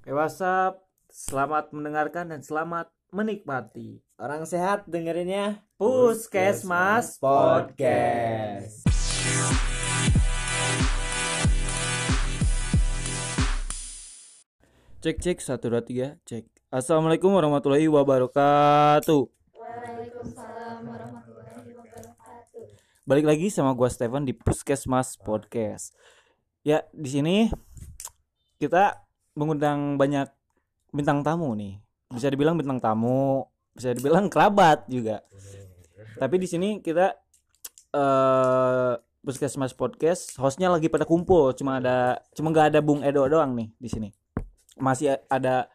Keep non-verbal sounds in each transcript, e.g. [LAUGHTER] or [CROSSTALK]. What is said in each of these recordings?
Oke, WhatsApp. Selamat mendengarkan dan selamat menikmati. Orang sehat dengerinnya Puskesmas Podcast. Cek cek satu dua tiga cek. Assalamualaikum warahmatullahi wabarakatuh. Waalaikumsalam warahmatullahi wabarakatuh. Balik lagi sama gua Stefan di Puskesmas Podcast. Ya di sini kita mengundang banyak bintang tamu nih. Bisa dibilang bintang tamu, bisa dibilang kerabat juga. Tapi di sini kita eh Puskesmas Podcast hostnya lagi pada kumpul, cuma ada cuma nggak ada Bung Edo doang nih di sini. Masih ada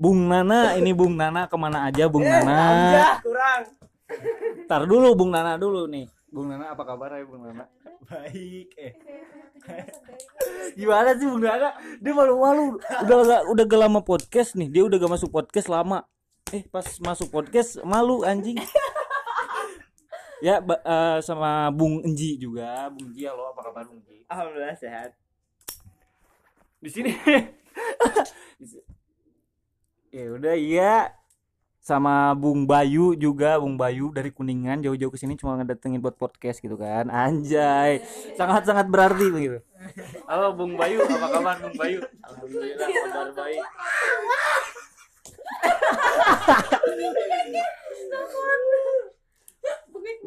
Bung Nana, ini Bung Nana ke mana aja Bung Nana? kurang Tar dulu Bung Nana dulu nih. Bung Nana apa kabar ya Bung Nana? baik eh Gimana sih Bung Nana? Dia malu-malu. Udah gak, udah gak lama podcast nih. Dia udah gak masuk podcast lama. Eh pas masuk podcast malu anjing. ya eh, sama Bung Enji juga. Bung Enji halo apa kabar Bung Enji? alhamdulillah sehat Di sini. [LAUGHS] ya udah iya sama Bung Bayu juga Bung Bayu dari Kuningan jauh-jauh ke sini cuma ngedatengin buat podcast gitu kan. Anjay sangat-sangat berarti begitu. Halo Bung Bayu apa kabar Bung Bayu? Alhamdulillah kabar baik.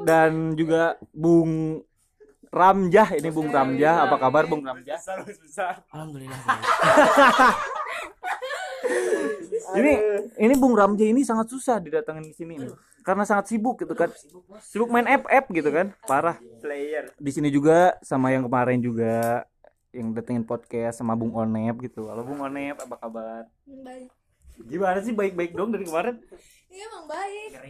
Dan juga Bung Ramjah ini Bung Ramjah. Apa kabar Bung Ramjah? Alhamdulillah. [LAUGHS] ini ini Bung Ramja ini sangat susah didatengin di sini nih. Karena sangat sibuk gitu kan. Sibuk main app-app gitu kan. Parah. player Di sini juga sama yang kemarin juga yang datengin podcast sama Bung Onep gitu. Halo Bung Onep, apa kabar? Baik. Gimana sih baik-baik dong dari kemarin? Iya emang baik. [LAUGHS]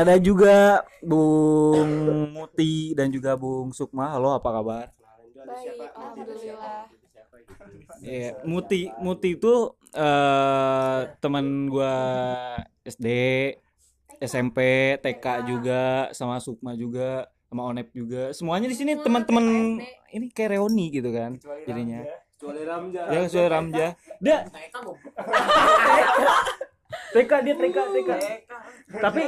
Ada juga Bung Muti dan juga Bung Sukma. Halo, apa kabar? Baik. Alhamdulillah. Iya, Muti Muti itu eh teman gua SD, SMP, TK juga, sama Sukma juga, sama Onep juga. Semuanya di sini teman-teman ini kayak reuni gitu kan. Jadinya. kecuali Ramja. Ya sesuai Ramja. Dia TK dia TK TK. Tapi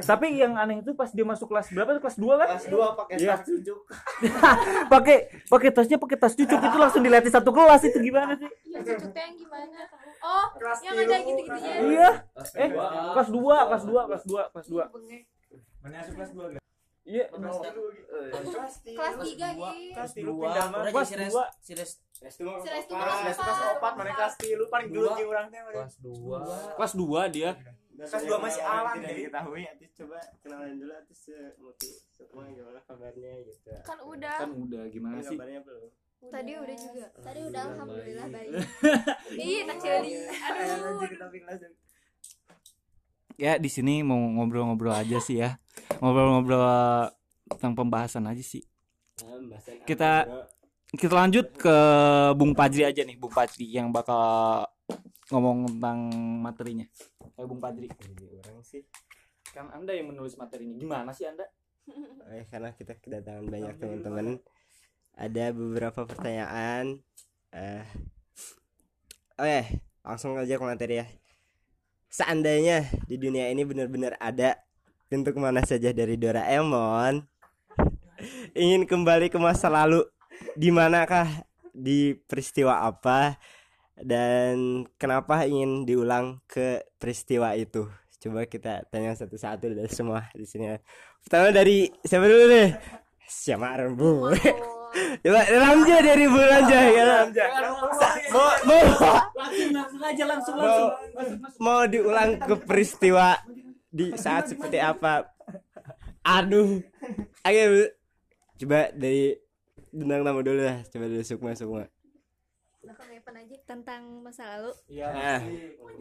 tapi yang aneh itu pas dia masuk kelas berapa tuh? Kelas 2 kan? kelas dua pakai Iya. tas tunjuk [LAUGHS] pakai pakai tasnya pakai tas cucuk itu langsung dilihatin satu kelas itu gimana sih? Yang cucuknya yang gimana? Oh, Kelas yang ada gitu-gitunya. Iya. Eh, kelas 2, kelas 2, kelas 2, kelas 2. Bengek. mana masuk kelas dua gak Iya, kelas tilu Kelas 3 Gi. kelas tilu pindah mah kelas 2. kelas tilu Si Resti kelas kelas kelas opat. mana kelas tilu paling gelut teh kelas 2 Kelas 2 dia. kelas dua masih alam tidak jadi diketahui. Atis coba kenalan dulu atis eh, Muti. Semua gimana kabarnya gitu. Kan udah. Kan udah gimana sih? kabarnya belum? Tadi udah juga. Tadi udah alhamdulillah baik. Iya. [LAUGHS] Ih, tak Aduh. lanjut ke topik langsung Ya, di sini mau ngobrol-ngobrol aja sih ya. Ngobrol-ngobrol tentang pembahasan aja sih. Pembahasan Kita-? Kita lanjut ke Bung Pajri aja nih, Bung Pajri yang bakal ngomong tentang materinya. Ayo Bung Pajri. Jadi orang sih Kan Anda yang menulis materinya. Gimana sih Anda? eh, karena kita kedatangan banyak teman-teman ada beberapa pertanyaan eh oke langsung aja ke materi ya seandainya di dunia ini benar-benar ada pintu ke mana saja dari Doraemon ingin kembali ke masa lalu di manakah? Di peristiwa apa? Dan kenapa ingin diulang ke peristiwa itu? Coba kita tanya satu-satu dari semua di sini. Pertama dari siapa dulu nih? Siapa bu Ramja dari Bu Ramja ya Ramja mau mau Langsung langsung aja langsung mau mau diulang ke peristiwa di saat seperti apa aduh oke Bu. coba dari bintang tamu dulu lah coba dari Sukma aja tentang masa lalu. nah,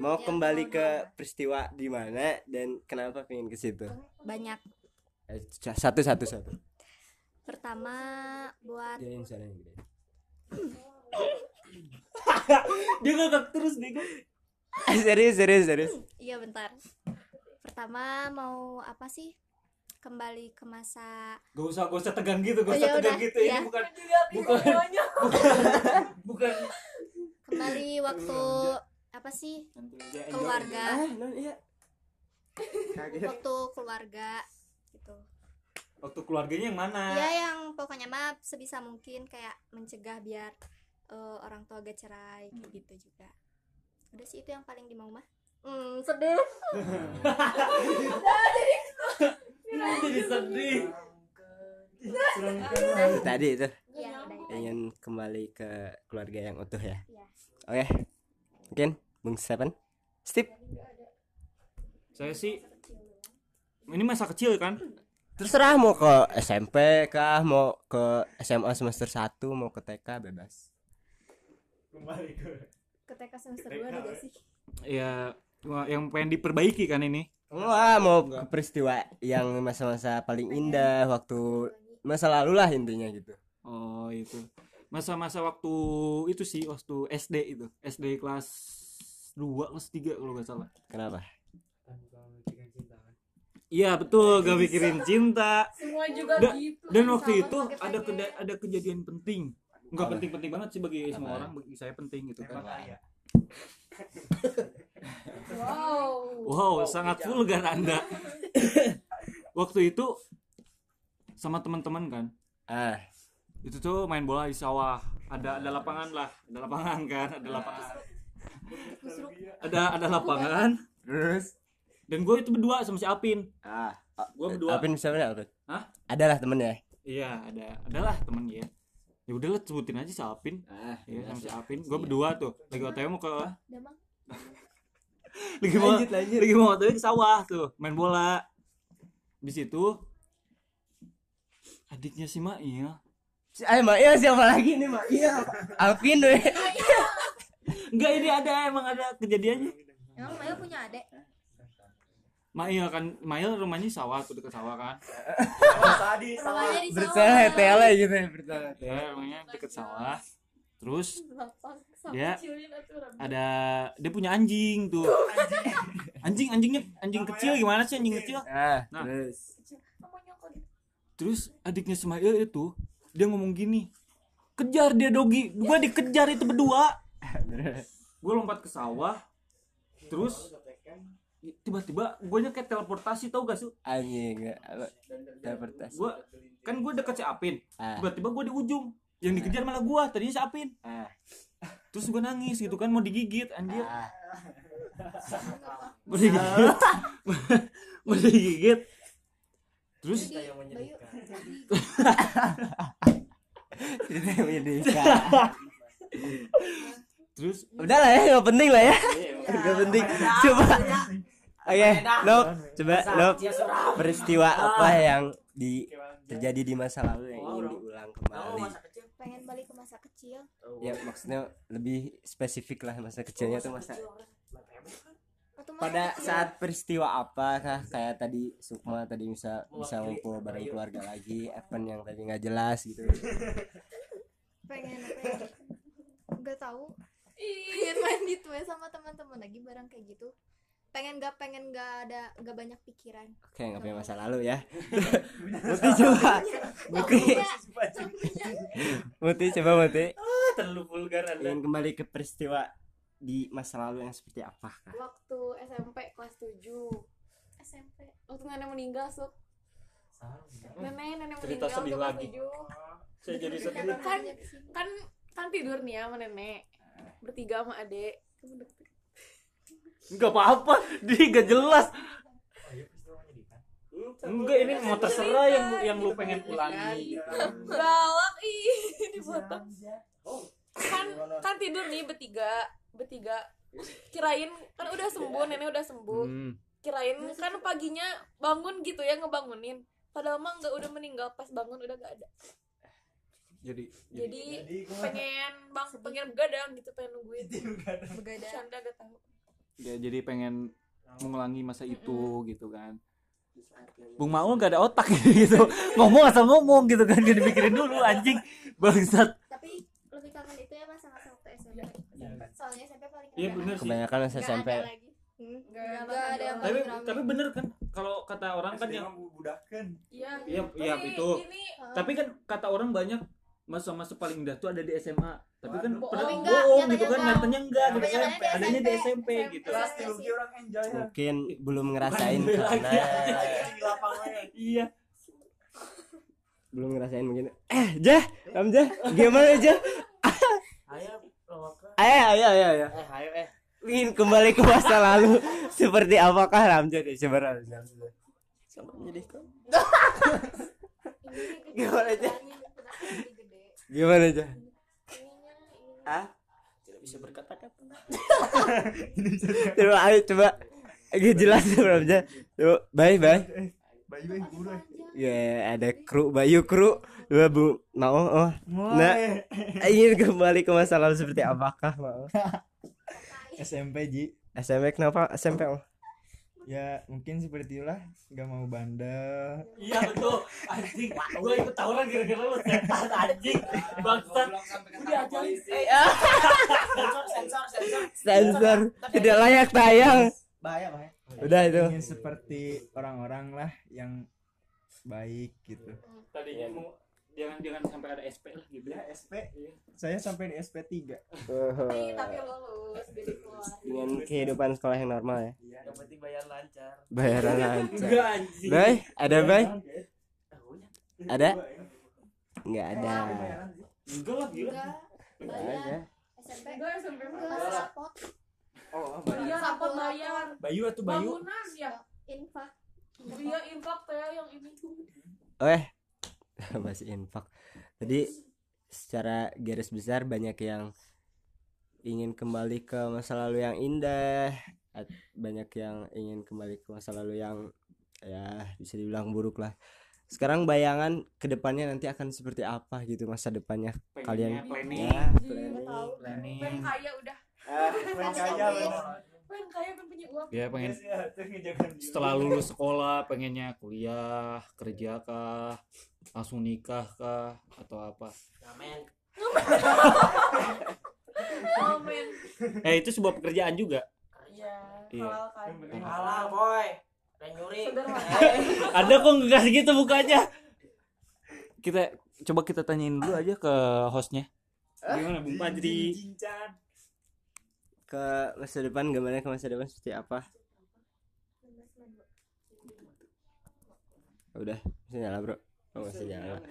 mau kembali ke peristiwa di mana dan kenapa pengen ke situ Banyak. Eh, satu satu satu Pertama buat Jadiin suaranya gede. Dia ngakak terus nih. serius serius serius Iya bentar. Pertama mau apa sih? Kembali ke masa Gak usah gak usah tegang gitu, gak Oh, usah ya tegang udah, gitu. ya. Ini bukan bukan [LAUGHS] bukan bukan waktu apa sih keluarga ah iya waktu keluarga gitu waktu keluarganya yang mana? Ya yang pokoknya mah sebisa mungkin kayak mencegah biar eh, orang tua gak cerai kayak gitu juga. Udah sih itu yang paling dimau mah hmm, sedih. [LAUGHS] Jadi sedih. Tadi itu. Ya ingin kembali ke keluarga yang utuh ya? Iya. oke. Mungkin bung Seven? Steve? Saya sih ini masa kecil kan terserah mau ke SMP kah? Mau ke SMA semester 1 mau ke TK bebas. Kembali ke ke TK semester 2 ada gak sih? Ya yang pengen diperbaiki kan ini? Wah, mau ke peristiwa yang masa-masa paling indah waktu masa lalu lah intinya gitu. oh itu. Masa-masa waktu itu sih waktu SD itu. SD kelas 2 kelas 3 kalau nggak salah. Kenapa? Iya betul gak mikirin cinta. Semua juga Da- gitu dan waktu itu ada keda- ada kejadian penting. Nggak Apa? penting-penting banget sih bagi semua orang bagi saya penting gitu kan. Wow. Wow sangat vulgar anda. [COUGHS] Waktu itu sama teman-teman kan. Ah, itu tuh main bola di sawah. Ada ada lapangan lah. Ada lapangan kan ada lapangan. Ada ada lapangan. Terus dan gue itu berdua sama si Alpin. Ah, gue berdua. Alvin siapa nih Alvin? Hah? Adalah temen ya. iya ada adalah temen ya ya udahlah sebutin aja si Alpin. Ah, ya sama si Alpin. Gue berdua tuh. Lagi otw mau ke lagi mau Lanjut, lanjut. lagi mau otw ke sawah tuh main bola. Di situ adiknya si Mail. Si Mak Iya siapa lagi nih Mak Iya. Alvin we. enggak ini ada emang ada kejadiannya. Emang Maya punya adek Mail kan Mail rumahnya di sawah tuh dekat sawah kan. Tadi sama rumahnya di Bersalah tele gitu ya bersalah. ya rumahnya deket sawah. Terus Dia- ada dia punya anjing tuh. Anjing. Anjingnya anjing kecil gimana sih anjing kecil? Ah, Nah. terus. gitu. Terus adiknya Ismail itu dia ngomong gini kejar dia dogi. Gua dikejar itu berdua. [LAUGHS] Gue lompat ke sawah. Terus tiba-tiba gue kayak teleportasi tau gak sih Anjing. apa? Teleportasi. gue kan gue deket si Apin Ah, tiba-tiba gue di ujung yang dikejar malah gue tadinya si Apin ah, terus gue nangis gitu kan mau digigit anjir ah. mau digigit [LAUGHS] mau digigit terus Cerita yang menyedihkan. terus Udah lah ya, nggak penting lah ya. Nggak penting. Coba. Oke, Nok, coba Nok peristiwa apa yang di terjadi di masa lalu yang ingin diulang kembali? pengen balik ke masa kecil. Ya maksudnya lebih spesifik lah masa kecilnya tuh masa pada saat peristiwa apakah kayak tadi Sukma tadi bisa bisa ngumpul bareng keluarga lagi event yang tadi nggak jelas gitu. Pengen apa ya nggak tahu. Pengen main gitu ya sama teman-teman lagi bareng kayak gitu pengen gak pengen gak ada gak banyak pikiran. Oke nggak punya masa lalu ya. [LAUGHS] Muti coba. Muti. Muti coba Muti. Terlalu vulgar ingin kembali ke peristiwa di masa lalu yang seperti apa kah? waktu SMP kelas 7 SMP waktu nenek meninggal sok nenek nenek Cerita meninggal sedih tuh kelas lagi. 7. saya jadi sedih. kan kan kan tidur nih ya sama nenek. Bertiga sama adek nggak apa-apa. [LAUGHS] Dia gak jelas. Enggak ini mau terserah yang yang lu pengen ulangi. Galak ih [LAUGHS] dipotong kan kan tidur nih bertiga bertiga. Kirain kan udah sembuh nenek udah sembuh. Hmm. kirain kan paginya bangun gitu ya ngebangunin. Padahal mah nggak udah meninggal. Pas bangun udah gak ada. Jadi jadi pengen bang pengen begadang gitu pengen nungguin. Begadang canda gak tahu ya jadi pengen mengulangi masa itu gitu kan. Bung Maul gak ada otak [LAUGHS] gitu. Ngomong asal ngomong gitu kan gak dipikirin dulu anjing. Bangsat. Tapi lebih kangen itu ya masa-masa waktu SMP. Soalnya SMP paling Iya, bener sih. kebanyakan SMP. ada lagi. Hmm, nggak nggak ada yang tapi tapi bener kan kalau kata orang kan yang budakan iya. Iya, iya, itu. ini tapi kan kata orang banyak masa-masa paling indah tuh ada di SMA tapi kan enggak, bohong gitu nyatanya kan nyatanya enggak gitu kan adanya di SMP. SMP gitu ya. mungkin belum ngerasain karena lagi. Di lapangan. iya belum ngerasain mungkin eh jah Hamzah gimana aja Ayo, ayo ayo ayo ayo Eh, ayo eh. ingin kembali ke masa lalu seperti apakah Ramja deh sebenarnya jadi Gimana aja? Gimana aja ah Tidak bisa berkata-kata. coba ayo coba. Agak jelas Ramja coba bye bye. Bayu eh guru. ya ada kru Bayu kru. Dua bu mau oh nah eh. ingin kembali ke masa lalu seperti apakah mau? [LAUGHS] SMP Ji. SMP kenapa? SMP oh? Ya mungkin seperti itulah. Nggak mau bandel. Iya betul. Anjing gua ikut tawuran gara-gara lu setan anjing. Bangsat. Udah aja Sensor, sensor, sensor. sensor. Tidak layak tayang. Bahaya, bahaya. udah itu. Ingin seperti orang-orang lah yang baik gitu. Tadinya mau jangan jangan sampai ada SP lah gitu. Ya, SP. saya sampai di SP 3 Ih, tapi lulus jadi keluar. Dengan kehidupan sekolah yang normal ya? Yang penting bayar lancar. bayaran lancar. Enggak anjing. Bay ada bay? Tahunya. ada? Nggak ada. Enggak lah gila. Enggak. Nggak bayar. Ada SMP enggak SMP sapot Oh, iya rapot bayar. Bayu atau Bayu? Bangunan ya? Infak. Iya infak teh yang ini. Eh [LAUGHS] masih infak. Jadi secara garis besar banyak yang ingin kembali ke masa lalu yang indah banyak yang ingin kembali ke masa lalu yang ya bisa dibilang buruk lah. Sekarang bayangan ke depannya nanti akan seperti apa gitu masa depannya? Kalian? planning. Ya Iya, planning. pengen kaya udah. Ah, kaya bener. pengen kaya pengen punya uang. Ya pengen ya, diri. setelah lulus sekolah pengennya kuliah kerja kah langsung nikah kah atau apa? Amen. amin. Eh itu sebuah pekerjaan juga? Iya Iya. halal kan? Penting halal, boy. Dan nyuri. Sederhana. [LAUGHS] ada kok nggak gitu mukanya? Kita coba kita tanyain dulu aja ke hostnya. Gimana Bu Padri ke masa depan gimana ke masa depan seperti apa? Udah masih nyala bro oh, masih nyala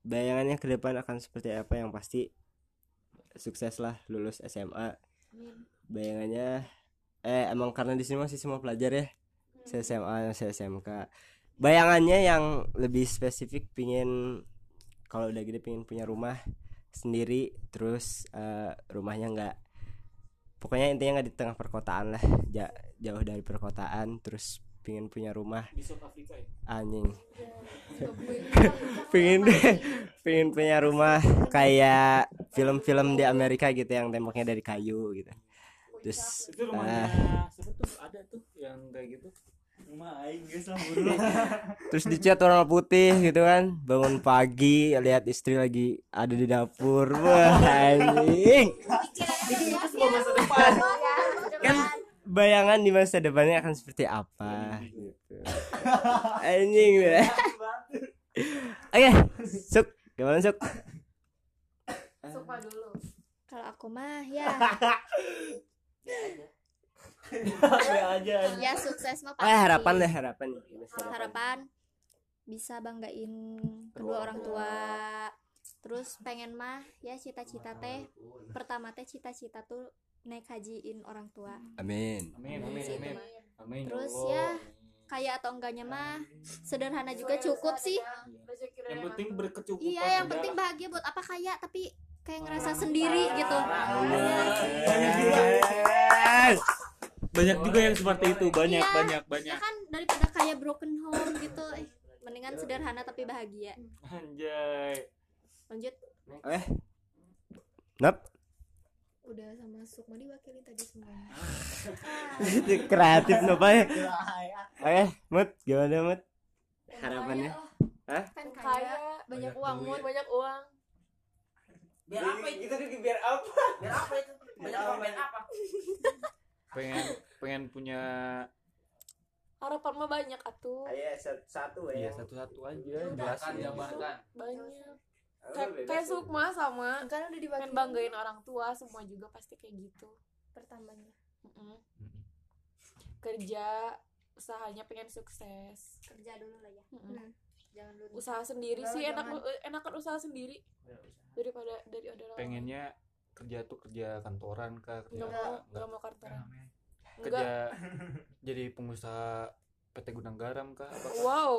bayangannya ke depan akan seperti apa? Yang pasti sukses lah lulus SMA bayangannya eh emang karena di sini masih semua pelajar ya? Saya SMA saya SMK bayangannya yang lebih spesifik pingin kalau udah gede pingin punya rumah sendiri terus eh, rumahnya nggak pokoknya intinya nggak di tengah perkotaan lah. Ja- jauh dari perkotaan terus pingin punya rumah. Di South Africa ya? Anjing. [LAUGHS] Pingin [LAUGHS] pingin punya rumah. kayak film-film di Amerika gitu yang temboknya dari kayu gitu. Terus itu rumahnya siapa tuh? Ada tuh yang kayak gitu. [LAUGHS] Terus dicat warna putih gitu kan. Bangun pagi lihat istri lagi ada di dapur. Wah anjing. Masa depan. kan bayangan di masa depannya akan seperti apa? Gitu. [LAUGHS] Anjing deh oke suk. Gimana suk? Suka dulu. Kalau aku mah ya. Ya sukses mah eh pasti. harapan deh harapan. Harapan. Bisa banggain kedua orang tua. Terus pengen mah ya cita-cita teh. Pertama teh cita-cita tuh naik hajiin orang tua. Amin. Amin amin Situ amin. Mah. amin Terus Allah. ya, kaya atau enggaknya mah sederhana juga cukup sih. Yang penting berkecukupan iya yang penting bahagia buat apa kaya tapi kayak ngerasa sendiri gitu. Banyak juga. Yes. banyak juga yang seperti itu. Banyak Iya. banyak ya banyak kan daripada kayak broken home gitu. Eh, mendingan sederhana tapi bahagia. Anjay. Lanjut. Eh. Nap udah sama Sukma diwakilin tadi semuanya kreatif napa ya oke mut gimana mut harapannya Hah? kan kaya banyak uang mood banyak uang Biar apa itu? Kita biar apa? Biar apa itu? Banyak apa? Biar apa? pengen pengen punya harapan mah banyak atuh Ayo satu, satu iya ya. satu-satu aja jelasin banyak kayak Sukma sama. Kan udah dibagi pengen banggain orang tua semua juga pasti kayak gitu. Pertamanya. Mm-mm. kerja usahanya pengen sukses. Kerja dulu lah ya. Mm-mm. Hmm. jangan dulu. Usaha sendiri Udah, sih enak jangan. enakan usaha sendiri. Daripada dari ada orang. Pengennya kerja tuh kerja kantoran kah kerja nggak mau Nggak. nggak mau kantoran. Kerja jadi pengusaha PT Gudang Garam kah? Apa kah? wow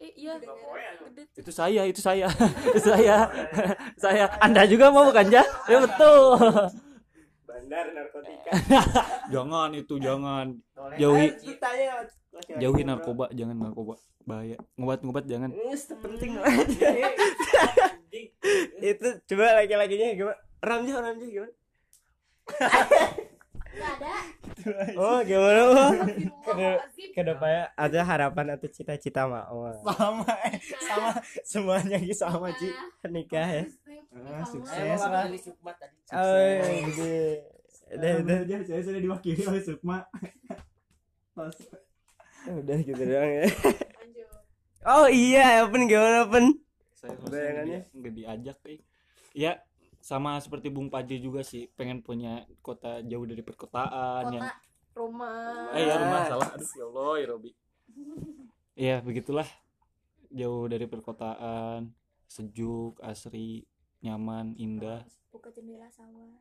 eh iya. Gede itu saya itu saya. [LAUGHS] Itu saya. [LAUGHS] Saya. Anda juga mau bukan ya ya betul. Bandar narkotika. [LAUGHS] Jangan itu jangan. Jauhi. Jauhi narkoba jangan narkoba. Bahaya. Ngobat-ngobat jangan. Penting banget. Itu coba laki-lakinya gimana? Ramja Ramja gimana? Nggak ada oh gimana oh Astagfirullahaladzim. ke depannya ada harapan atau cita-cita mau sama eh sama. Semuanya gitu sama Ci nikah ya. Ah, sukses. Lah Dari Sukma tadi. oh gede udah udah. Saya sudah diwakili oleh Sukma. [LAUGHS] Udah gitu doang ya. Lanjut. oh iya Open gimana Open saya Bayangannya? nggak diajak eh. ya sama seperti Bung Paji juga sih pengen punya kota jauh dari perkotaan yang kota rumah. Eh ya rumah salah. Aduh ya Allah ya Robi. [LAUGHS] Ya begitulah. Jauh dari perkotaan sejuk asri nyaman indah. Buka jendela sawah.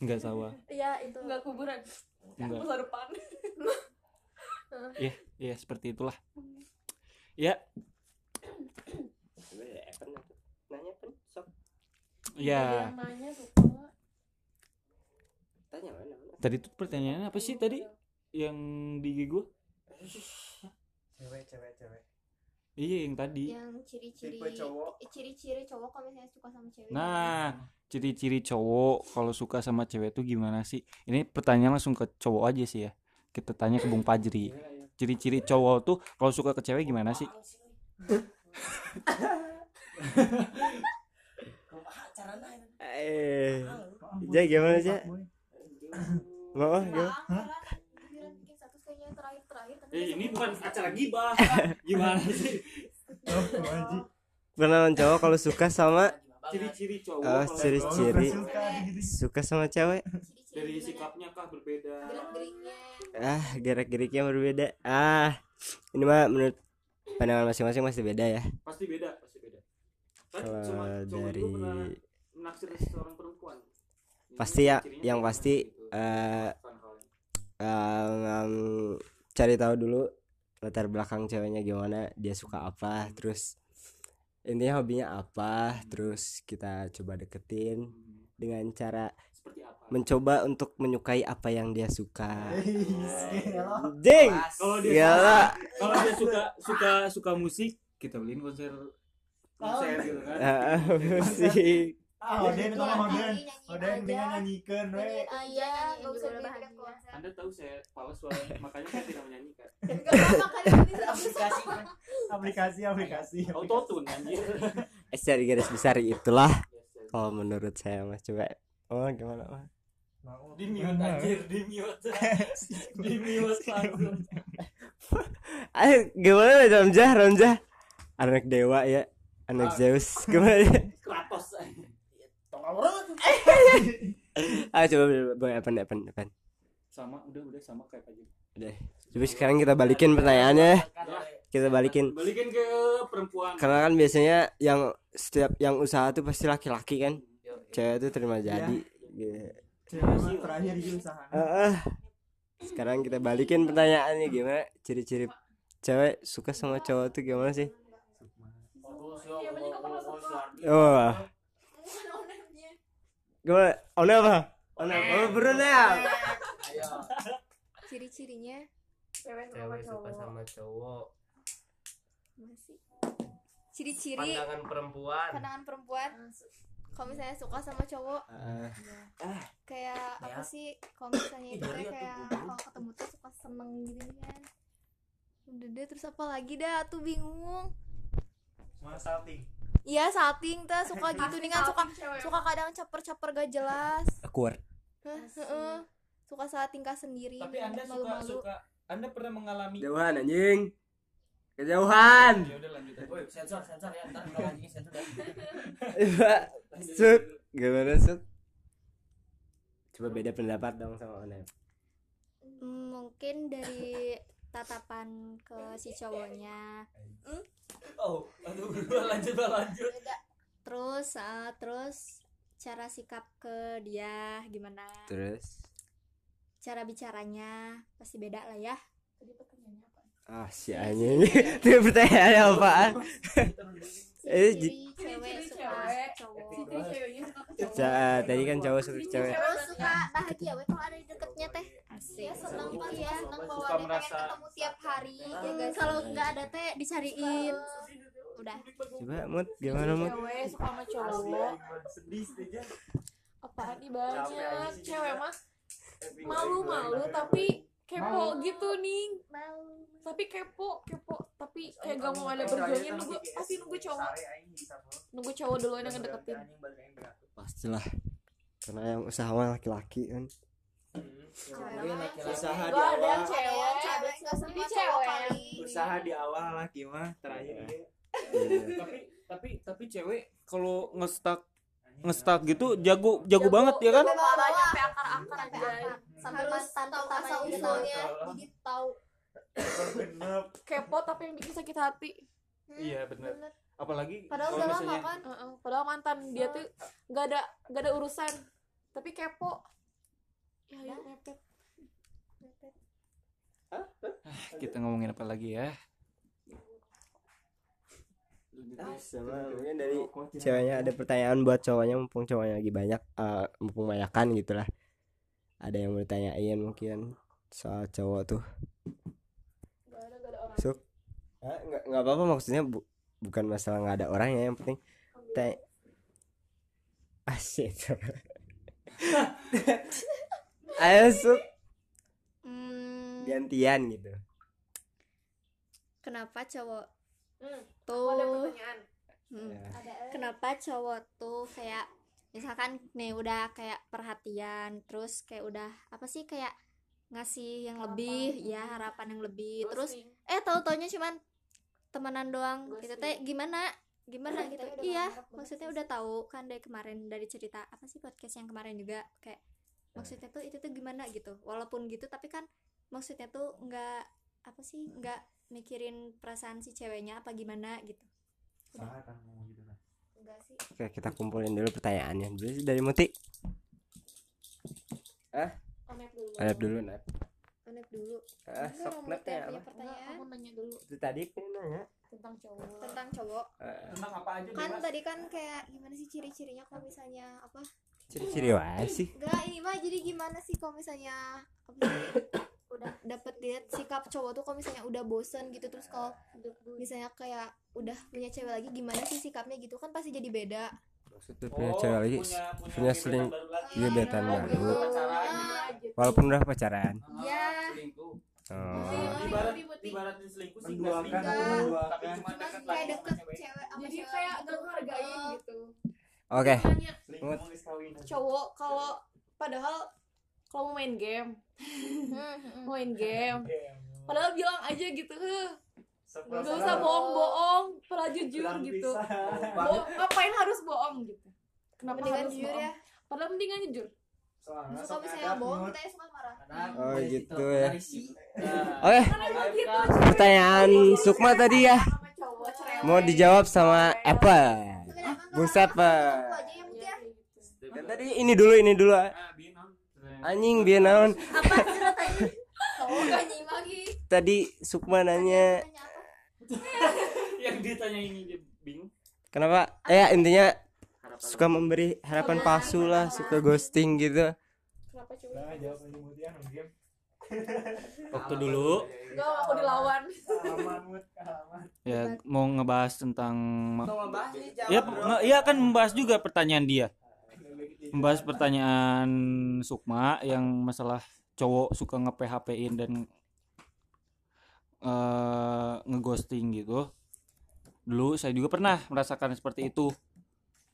Nggak sawah. [LAUGHS] Iya itu. Nggak kuburan. Enggak. masa depan. Ya seperti itulah. Ya, Evan nanya Evan sok Ya yang nanya suka tanya mana mana? Tadi tuh pertanyaannya apa sih tadi? Yang di IG gue cewek cewek cewek. Iya yang tadi. Yang ciri-ciri cowok. eh, ciri-ciri cowok kalau misalnya suka sama cewek Nah, ciri-ciri cowok kalau suka sama cewek tuh gimana sih? Ini pertanyaan langsung ke cowok aja sih ya. Kita tanya ke Bung Pajri. Ciri-ciri cowok tuh kalau suka ke cewek gimana sih? [LAUGHS] [LAUGHS] Caranya. eh jadi gimana sih mau gimana Eh, ini bukan acara gibah. Gimana sih? oh Kenalan cowok kalau suka sama Ciri-ciri cowok Oh, kalau ciri- suka gitu. Sama cewek? Ciri-ciri dari sikapnya kah berbeda? gerak-geriknya. Ah gerak-geriknya berbeda. Ah ini mah menurut pandangan masing-masing masih beda ya. Pasti beda, pasti beda. Kan kalau cuma cowok dari menaksir seorang perempuan. Pasti ya, yang pasti, gitu. eh, Bukan hal yang- um, cari tahu dulu latar belakang ceweknya gimana dia suka apa terus intinya hobinya apa terus kita coba deketin Hmm, dengan cara mencoba untuk menyukai apa yang dia suka. Ding! Kalau dia Gila. kalau dia suka suka suka musik, kita beliin konser konser gitu kan. [LAUGHS] Musik ah Oden itu mah Oden Oden dengan nyanyikan we Iya, usah Anda tahu saya pales suaranya, makanya saya tidak menyanyikan. [LAUGHS] Kan Aplikasi. aplikasi aplikasi Autotune anjir. [LAUGHS] eh dari garis besar itulah kalau menurut saya mas coba oh gimana mas Mau. Di mute anjir, di mute. [LAUGHS] Di mute langsung. ayo gimana Ramjah Ramjah anak dewa ya anak Ah. Zeus gimana ya. Urut. ayo coba bang Evan Evan Evan Sama, udah udah sama kayak aja. udah coba sekarang kita balikin pertanyaannya kita balikin Balikin ke perempuan. karena kan biasanya yang setiap yang usaha tuh pasti laki-laki kan cewek tuh terima jadi Gitu. cewek terakhir gitu usaha Ah, ah. sekarang kita balikin pertanyaannya gimana ciri-ciri cewek suka sama cowok tuh gimana sih oh gimana Ona apa? Ona oh berenang Ayo. ciri-cirinya cewek suka sama cowok. Masih? Ciri-ciri pandangan perempuan. Pandangan perempuan. Kalau misalnya suka sama cowok Ah, kayak apa Ya. sih? Kalau misalnya itu dari kayak kalau ketemu tuh suka seneng gitu kan. Udah deh terus apa lagi dah? Tuh bingung. Mau salting iya salting teh suka gitu. Nih kan suka suka kadang caper-caper gak jelas. Awkward suka salah tingkah sendiri Tapi Anda suka malu-malu. suka Anda pernah mengalami jauhan anjing. Kejauhan. Ya udah lanjut aja. Woi, sensor, sensor ya. Ntar kalau lagi sensor dah. Suk gimana Suk coba beda pendapat dong sama Onep Hmm, mungkin dari tatapan ke si cowoknya Oh, aduh, lanjut lanjut. terus ah, terus cara sikap ke dia gimana? Terus? Cara bicaranya pasti beda lah ya. Ah si anjing. [LAUGHS] Itu pertanyaan apaan eh cewek suka cewek. cowok cowok. Ca- tadi kan cowok suka cewek. terus suka bahagia we kalau ada di dekatnya teh. Asik. Seneng iya seneng bahwa Suka dia pengen merasa- ketemu tiap hari. Ya guys kalau nggak ada teh dicariin. Udah. Coba mut gimana mut? Cewek suka sama cowok. Apaan nih banyak? Cewek mah malu-malu tapi kepo gitu nih tapi kepo kepo. Tapi kayak gak mau ada berjuangnya nunggu pasti nunggu cowok. nunggu cowok duluan yang ngedeketin. pastilah. Karena yang usaha laki-laki kan. Usaha di awal. cewek semua cewek. usaha di awal laki mah terakhir. Dia. Iya. Tapi tapi tapi cewek kalau ngestak ngestak gitu jago jago banget ya kan? Jago parah nyampe akar-akar sampai Harus tahu asal usulnya. jadi tahu. Kepo tapi yang bikin sakit hati. Iya benar. Apalagi padahal udah lama misalnya kan? Heeh, padahal mantan dia tuh gak ada gak ada urusan. Tapi kepo. Ya ya mepet. Kita ngomongin apa lagi ya? sama mungkin dari ceweknya ada pertanyaan buat cowoknya mumpung cowoknya lagi banyak eh, mumpung banyakan gitu lah ada yang mau ditanyain mungkin soal cowok tuh? Suk Ah, nggak nggak apa-apa maksudnya bu- bukan masalah nggak ada orang ya yang penting tanya. Asyik [LAUGHS] ayo Suk hmm, gantian gitu. Kenapa cowok Hmm, tuh ada pertanyaan. Hmm. Ya. kenapa cowok tuh kayak misalkan nih udah kayak perhatian terus kayak udah apa sih kayak ngasih yang lebih ya harapan yang lebih. Terus Ghosting. eh tahu taunya cuman temenan doang Ghosting. gitu teh. Gimana? Gimana gitu. udah iya maksudnya udah tahu kan dari kemarin dari cerita apa sih podcast yang kemarin juga kayak maksudnya tuh itu tuh gimana gitu. Walaupun gitu tapi kan maksudnya tuh nggak apa sih nggak mikirin perasaan si ceweknya apa gimana gitu. Enggak sih oke kita kumpulin dulu pertanyaannya. Dulu dari Muti. Onep dulu. Nep dulu Nep. Onep dulu. Ah Enggak, sok Nep ya? pertanyaan. Kamu nanya dulu. Itu tadi kan nanya. Tentang cowok. Tentang cowok. Eh, tentang apa aja kan tadi kan kayak gimana sih ciri-cirinya kalau misalnya apa? Ciri-ciri wae sih. Enggak ini mah jadi gimana sih kalau misalnya apa sih udah dapet lihat sikap cowok tuh kalau misalnya udah bosen gitu terus kalau misalnya kayak udah punya cewek lagi gimana sih sikapnya gitu kan pasti jadi beda maksudnya punya cewek lagi punya seling iya betan Ah, baru gitu. pacaran. Ah, walaupun udah pacaran Iya. selingkuh. oh. Ibarat ibarat selingkuh sih nggak menduakan selingkuh. menduakan Tapi cuma kayak lagi deket cewek. sama jadi kayak gitu. gak ngehargain Ah. gitu oke kawin cowok kalau padahal kalau mau main game? Hmm, hmm. mau main game. Padahal bilang aja gitu "Heh, Sepuluh gak usah bohong-bohong padahal jujur gitu. Bo- ngapain harus bohong gitu? Kenapa Mendingan harus jujur bohong? ya. Padahal mendingan jujur. Soalnya kalau misalnya bohong kita suka marah. Oh, gitu ya. oke kan emang gitu? Pertanyaan Sukma tadi ya. Mau dijawab sama Apple. Bung Sepa aku aja yang Iya, mungkin gitu. Dan tadi ini dulu ini dulu. Ah. Anjing biar naon? Apa tadi? Lagi. Tadi Sukma nanya? Yang ditanya ini dia bingung. kenapa? Eh intinya suka memberi harapan palsu lah suka ghosting gitu. Kenapa cowok Nah, jawab aja ya game. Waktu dulu. Gak aku dilawan. Ya mau ngebahas tentang Mau ngebahas nih, jawab, ya iya kan membahas juga pertanyaan dia membahas pertanyaan Sukma yang masalah cowok suka nge PHP-in dan eh ngeghosting gitu. Dulu saya juga pernah merasakan seperti itu.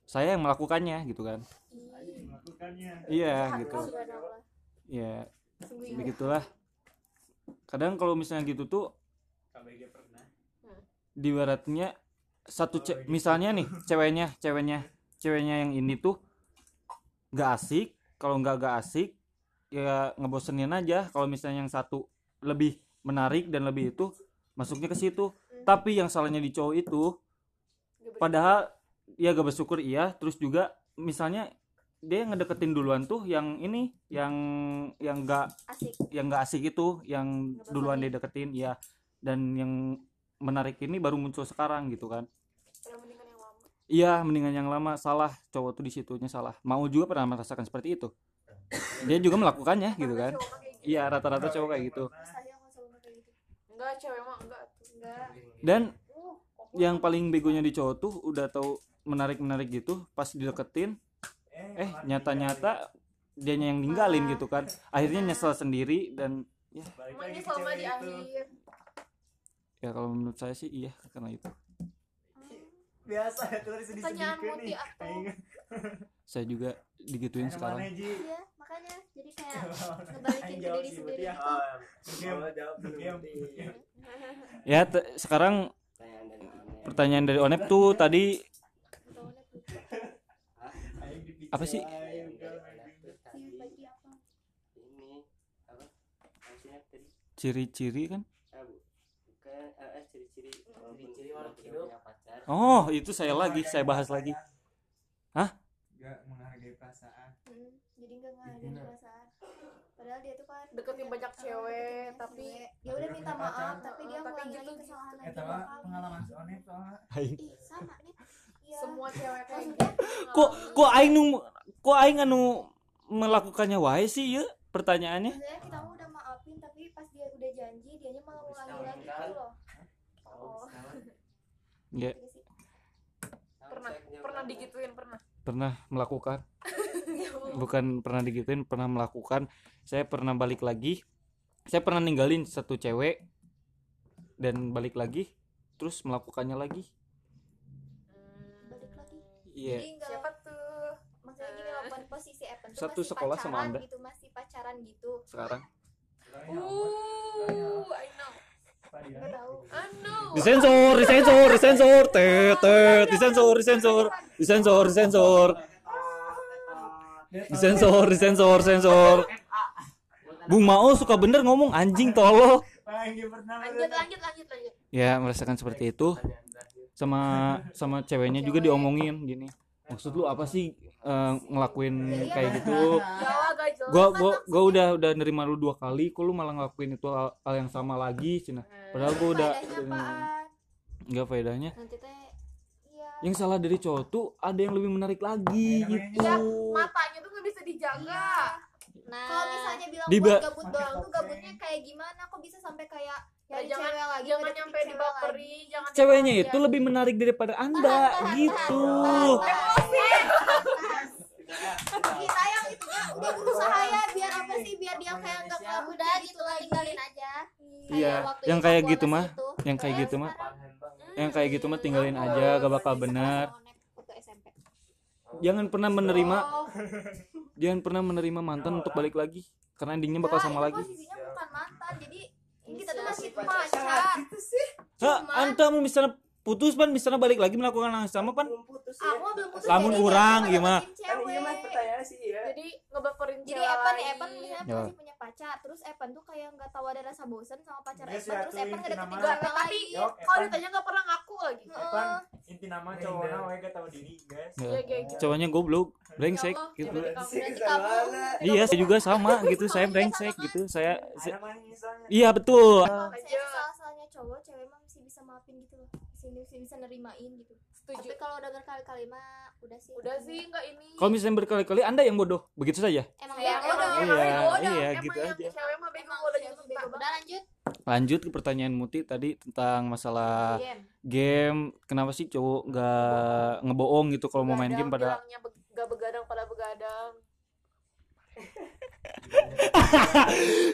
Saya yang melakukannya gitu kan. Iya gitu. Ya begitulah. Kadang kalau misalnya gitu tuh di baratnya satu ce- misalnya nih ceweknya ceweknya ceweknya yang ini tuh nggak asik kalau nggak nggak asik ya ngebosenin aja. Kalau misalnya yang satu lebih menarik dan lebih itu masuknya ke situ. Tapi yang salahnya di cowok itu padahal ya gak bersyukur iya. Terus juga misalnya dia ngedeketin duluan tuh yang ini yang yang gak asik. yang gak asik itu yang duluan dia deketin ya dan yang menarik ini baru muncul sekarang gitu kan Udah mendingan yang lama iya mendingan yang lama. Salah cowok tuh di situnya salah. Mau juga pernah merasakan seperti itu. Dia juga melakukannya gitu kan? Cowok gitu. iya rata-rata cowok kayak gitu. Nggak selalu kayak gitu. Enggak cewek mah enggak dan uh, yang paling begonya di cowok tuh udah tahu menarik-menarik gitu pas dideketin eh nyata-nyata dianya yang ninggalin gitu kan. Akhirnya nyesel sendiri dan ya. Di akhir ya kalau menurut saya sih iya karena itu biasa ya terus sedih Pertanyaan Muti aku. saya juga digituin sekarang. Iya makanya. Jadi kayak [LAUGHS] ngebalikin ke diri sendiri. ya. gitu. ya. Te- sekarang pertanyaan dari Onep. tuh tadi. Apa sih? Ciri-ciri kan ah, bu. bukan eh, eh, ciri-ciri Tidak hidup. oh itu saya lagi saya bahas lagi. Gak menghargai perasaan. Hmm, jadi nggak ngehargain perasaan. Padahal dia tuh kan deketin banyak eh, cewek tapi dia udah minta maaf tapi dia Tapi gitu lagi gitu. kesalahan lagi mah kali. pengalaman soalnya. ih sama nih Iya. semua cewek kayak gitu. Kok kok aing nu kok aing anu melakukannya wae sih ya pertanyaannya? Maksudnya kita udah maafin tapi pas dia udah janji dianya malah ngulangi lagi gitu loh. Oh ya gitu sih. pernah pernah digituin pernah? Pernah melakukan. [LAUGHS] Bukan pernah digituin pernah melakukan. Saya pernah balik lagi. Saya pernah ninggalin satu cewek dan balik lagi terus melakukannya lagi. Balik lagi? Iya. Nggak siapa tuh? maksudnya gini loh pon- posisi Evan tuh Satu masih sekolah sama pacaran Anda. gitu masih pacaran gitu. Sekarang. Uh I know disensor disensor disensor. Tet tet disensor. disensor disensor. Disensor disensor. Disensor sensor Bung Mao suka bener ngomong anjing tolol. Pertama. lanjut lanjut lanjut lanjut. Ya merasakan seperti itu. Sama sama ceweknya juga diomongin gini maksud lu apa sih eh, ngelakuin kayak gitu? Jawab gak jelas gua gua gua udah udah nerima lu dua kali kok lu malah ngelakuin itu hal, hal yang sama lagi cina? Padahal gua udah nggak faedahnya? Nanti teh iya. Yang salah dari cowok tuh ada yang lebih menarik lagi gitu. Iya, matanya tuh nggak bisa dijaga. Nah kalau misalnya bilang gabut doang tuh gabutnya kayak gimana? Kok bisa sampai kayak Nyari jangan- cewek lagi jangan nyampe cewek dibaperi jangan ceweknya itu lebih menarik daripada anda gitu. Kita yang itunya udah berusaha ya biar apa sih biar dia kayak nggak kabur udah gitu lah tinggalin aja. Iya, waktu yang itu kayak gitu mah, yang kayak gitu mah yang kayak gitu mah tinggalin aja gak bakal benar jangan pernah menerima oh, jangan pernah menerima mantan untuk balik lagi karena endingnya bakal enggak, sama itu lagi. posisinya bukan mantan jadi pacar. pacar Hah, Cuman- anta mau misalnya putus pan misalnya balik lagi melakukan hal yang sama pan belum putus aku ya mah belum putus Lamun urang gimana? kan iya mah cewek. pertanyaannya sih ya jadi ngebaperin jadi cewek Evan. Evan misalnya Ya. masih punya pacar terus Evan tuh kayak nggak tahu ada rasa bosan sama pacar Iya Evan sih, terus Evan ngedeketin cewek tapi lain kalau ditanya nggak pernah ngaku lagi. Evan inti nama cowoknya wae gak tahu diri guys. Ya. Iya, cowoknya goblok brengsek Ya Allah, gitu. iya saya juga sama gitu. Saya brengsek gitu. Saya iya betul. Misalnya salah-salahnya cowok cewek mah masih bisa maafin gitu loh. Masih bisa nerimain gitu setuju. Tapi kalau udah berkali-kali mah udah sih. Udah sih nggak ini. Kalau misalnya berkali-kali anda yang bodoh. Begitu saja. Emang Iya, emang dong emang Iya, bego dah. iya, Emang gitu yang aja. cewek mah bego emang udah gitu udah lanjut. Lanjut ke pertanyaan Muti tadi tentang masalah game. game. Kenapa sih cowok nggak ngebohong gitu kalau mau main game pada begadang pada begadang [LAUGHS]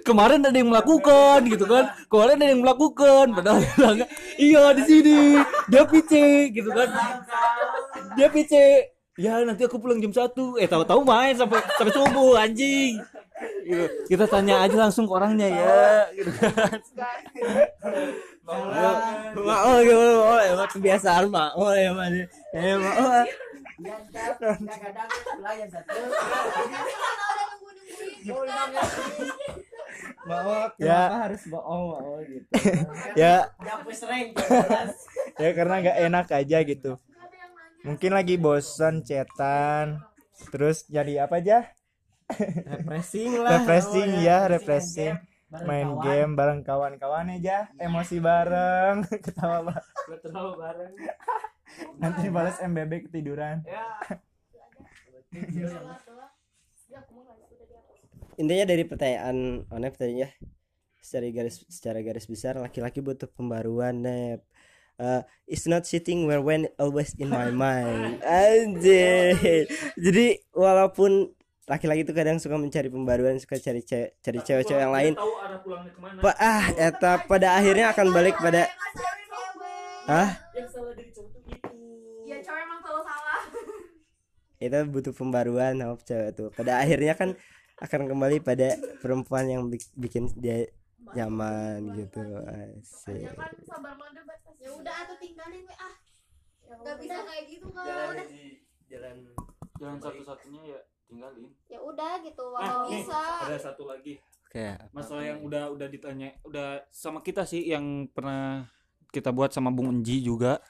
kemarin ada yang melakukan gitu kan kemarin ada yang melakukan padahal bilangnya iya di sini dia pice gitu kan dia pice ya nanti aku pulang jam satu eh tahu-tahu main sampai sampai subuh anjing gitu. kita tanya aja langsung ke orangnya ya gitu kan mau gimana mau emang kebiasaan mau ya mah eh mau Kadang-kadang satu. Mau Ya. harus bohong mau gitu. [LAUGHS] Ya. Sering. [LAUGHS] ya karena nggak enak aja gitu. Mungkin lagi bosan cetan terus jadi apa aja? [LAUGHS] Refreshing lah. Refreshing Oh, ya refreshing. Main game bareng kawan-kawan aja. Emosi bareng. Ketawa bareng terlalu bareng. Nanti balas MBB ketiduran intinya dari pertanyaan Onep tadi ya. Secara garis secara garis besar laki-laki butuh pembaruan Nep. Uh, it's not sitting where when always in my mind. [LAUGHS] Anjir. Jadi walaupun laki-laki itu kadang suka mencari pembaruan suka cari ce- cari cewek-cewek yang lain. tahu arah pulangnya ke mana. Pa ah eta pada akhirnya akan balik pada Hah? yang salah dari cowok tuh itu ya itu butuh pembaruan sama cewek tuh. Pada akhirnya kan akan kembali pada perempuan yang bik- bikin dia nyaman gitu. Asik. Ya kan sabar manda batas ya udah atau tinggalin we ah. Ya nggak bisa kayak gitu kan jalan jalan satu-satunya ya tinggalin. Ya udah gitu. Ah walau nih bisa. ada satu lagi. Kayak masalah yang udah udah ditanya udah sama kita sih yang pernah kita buat sama Bung Enji juga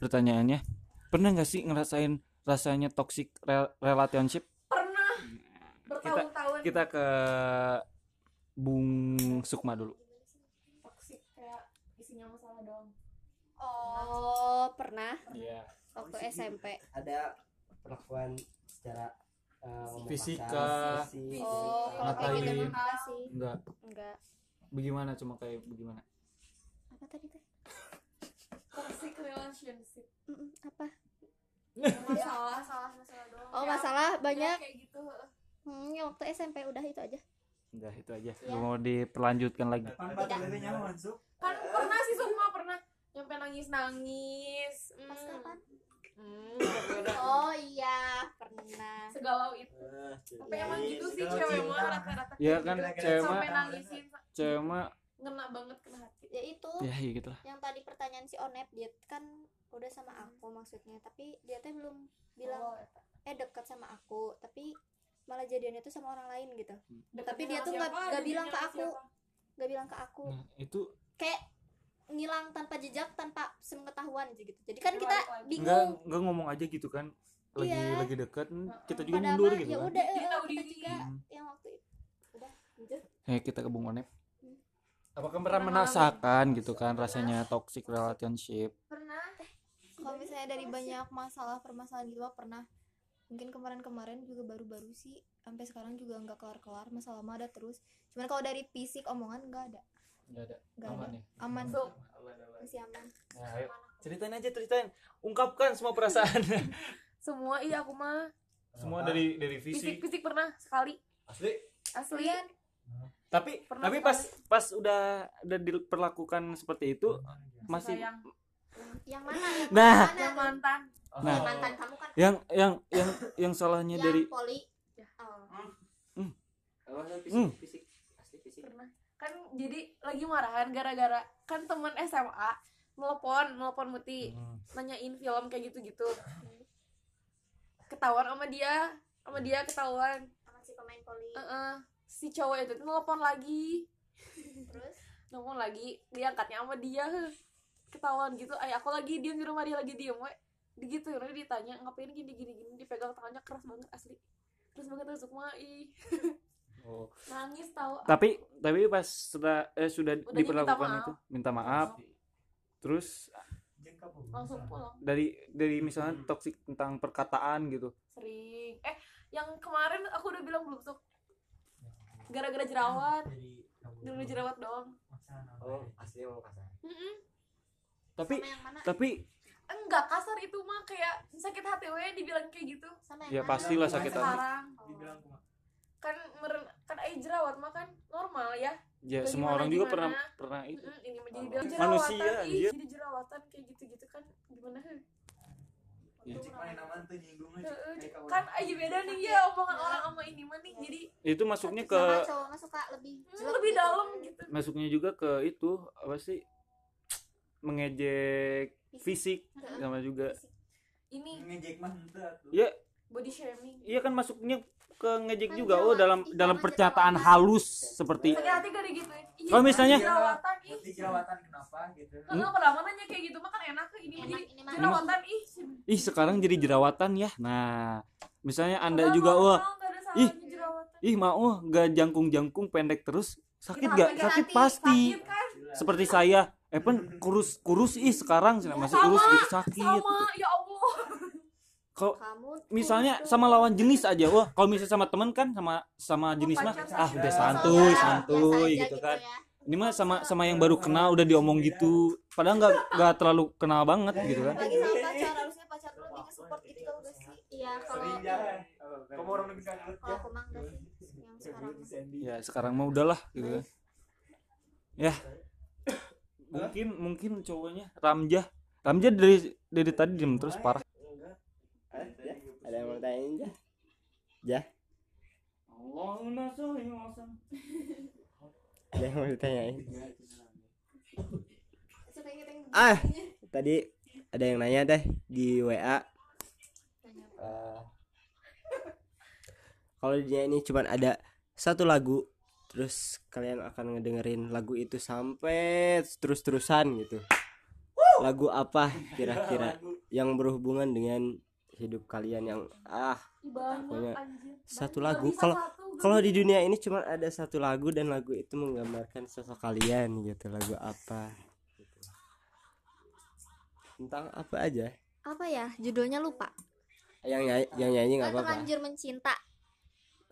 pertanyaannya. Pernah nggak sih ngerasain rasanya toxic rel- relationship? Pernah. Bertahun-tahun kita ke Bung Sukma dulu. Toxic kayak isinya masalah doang. Oh pernah? Iya. Waktu SMP ada perlakuan secara uh, ngomong Fisika. oh kalau kayak gitu enggak sih. Enggak. Enggak. Bagaimana? Cuma kayak bagaimana? Apa tadi teh? Toxic relationship. Mm-mm, apa? Masalah masalah masalah doang. Oh masalah ya, banyak. kayak gitu hmm, ya waktu SMP udah itu aja. Udah itu aja. Iya. Nggak mau diperlanjutkan lagi? Kan pernah sih Sukma pernah. Nyampe nangis nangis pas kapan? Hmm, oh iya. Pernah. Segalau itu tapi emang gitu sih cewek mah rata-rata. Ya kan cewek mah sampai nangisin. cewek mah ngena banget kena hati. Ya itu. Ya ya gitu lah yang tadi pertanyaan si Onep dia kan udah sama aku maksudnya. Tapi dia teh belum bilang Oh, eta. eh dekat sama aku. Tapi malah jadian itu sama orang lain gitu. Deketnya Tapi dia tuh nggak- nggak bilang ke aku. siapa. nggak bilang ke aku. Nah itu kayak ngilang tanpa jejak tanpa sepengetahuan aja gitu. Jadi kan kita bingung. Enggak ngomong aja gitu kan. Lagi Iya. lagi dekat kita juga padahal mundur gitu ya kan. udah Dia eh, kita diri. juga Hmm. yang waktu itu. Udah lanjut. Eh kita ke Bung Onep. Hmm. Apakah pernah Pernah merasakan gitu kan rasanya toxic relationship? pernah. Kalau misalnya dari banyak masalah permasalahan gitu pernah mungkin kemarin-kemarin juga baru-baru sih. Sampai sekarang juga nggak kelar-kelar masalah mah ada terus. Cuman kalau dari fisik omongan nggak ada. Enggak ada. nggak Aman ada. ya. aman. So masih aman. Nah, ayo. Ceritain aja ceritain. Ungkapkan semua perasaan. [LAUGHS] semua iya aku mah. Semua dari dari fisik. Fisik. fisik pernah sekali. Asli. asli. Tapi Pernah tapi pas pas udah udah diperlakukan seperti itu masih sayang yang mana? Yang Nah. mana yang mantan Nah. Yang mantan kamu kan yang yang yang yang salahnya yang dari poli. Oh. Hmm. pernah. Kan jadi lagi marahan gara-gara kan teman SMA nelpon nelpon Muti Hmm. nanyain film kayak gitu-gitu. Ketahuan sama dia sama dia ketahuan. Sama si pemain poli. Heeh. si cowok itu tuh nelpon lagi. Terus? Nelpon lagi diangkatnya sama dia. Heh. ketahuan gitu. Ay aku lagi diem di rumah dia lagi diem we gitu udah ditanya ngapain gini gini gini? Dipegang tangannya keras banget asli. Keras banget tuh Sukma ih. [LAUGHS] Oh. nangis tahu Tapi tapi pas sudah eh, sudah Udah diperlakukan minta maaf. itu minta maaf. Terus langsung pulang. dari dari misalnya toxic tentang perkataan gitu. sering. Eh yang kemarin aku udah bilang belum tuh gara-gara jerawat. Gara-gara jerawat doang. oh asli mau kasar. Tapi tapi enggak kasar itu mah kayak sakit hati we dibilang kayak gitu. Sama ya yang pastilah sakit hati. sekarang. Kan meren, kan ai jerawat mah kan normal ya. Ya Kayak semua gimana, orang juga pernah pernah itu. Mm-mm, ini menjadi Manusia, jerawatan ih anjir. jadi jerawatan kayak gitu-gitu kan gimana heh Ya. Kan aja beda nih ya omongan orang sama ini mah nih jadi Itu masuknya ke sama suka lebih mm, lebih gitu. dalam gitu. Masuknya juga ke itu apa sih? Mengejek fisik. Sama juga. Ini ngejek mah ya body shaming. Iya kan masuknya ke ngejek Kan juga. oh dalam ih, dalam perkataan jawaban. halus seperti hati gak Ih, Kalau misalnya- jerawatan ih. Jerawatan kenapa gitu? Enggak pernah nanya kayak gitu mah kan enak ini Enak, jadi ini jerawatan ih. Ih sekarang jadi jerawatan ya? Nah misalnya anda Padahal juga kalau wah nggak ada ih, ih mau gak jangkung jangkung pendek terus sakit Kenapa gak sakit sakit hati? pasti. Sakit kan? Seperti saya eh pen kurus kurus ih sekarang masih Sama, kurus gitu sakit sama ya Allah. Kalau misalnya tuh. sama lawan jenis aja wah kalau misalnya sama temen kan sama sama jenis mah ah udah santuy santuy aja gitu kan. ya. ini mah sama sama yang baru kenal udah diomong gitu. Padahal nggak nggak terlalu kenal banget gitu kan. Lagi sama pacar harusnya pacar lu lebih nge-support gitu tau gak sih? Iya kalau jalan kamu orang lebih sakit kalau aku mah enggak sih yang sekarang. Ya sekarang mah udahlah gitu kan. Ya mungkin mungkin cowoknya Ramjah Ramjah dari dari tadi diem terus parah ya, ada yang mau tanyain ya sallim. ada yang mau yang Ah. tadi ada yang nanya deh di WA Tanya. Eh, kalau di dunia ini cuman ada satu lagu terus kalian akan ngedengerin lagu itu sampai terus-terusan gitu. Lagu apa [LAUGHS] kira-kira yang berhubungan dengan hidup kalian yang ah banyak Pokoknya anjir. Satu lagu. kalau kalau di dunia ini cuma ada satu lagu dan lagu itu menggambarkan sosok kalian gitu. Lagu apa? Gitu. tentang apa aja? Apa ya? Judulnya lupa. Yang nyanyi yang nyanyi nggak apa-apa? Terlanjur mencinta.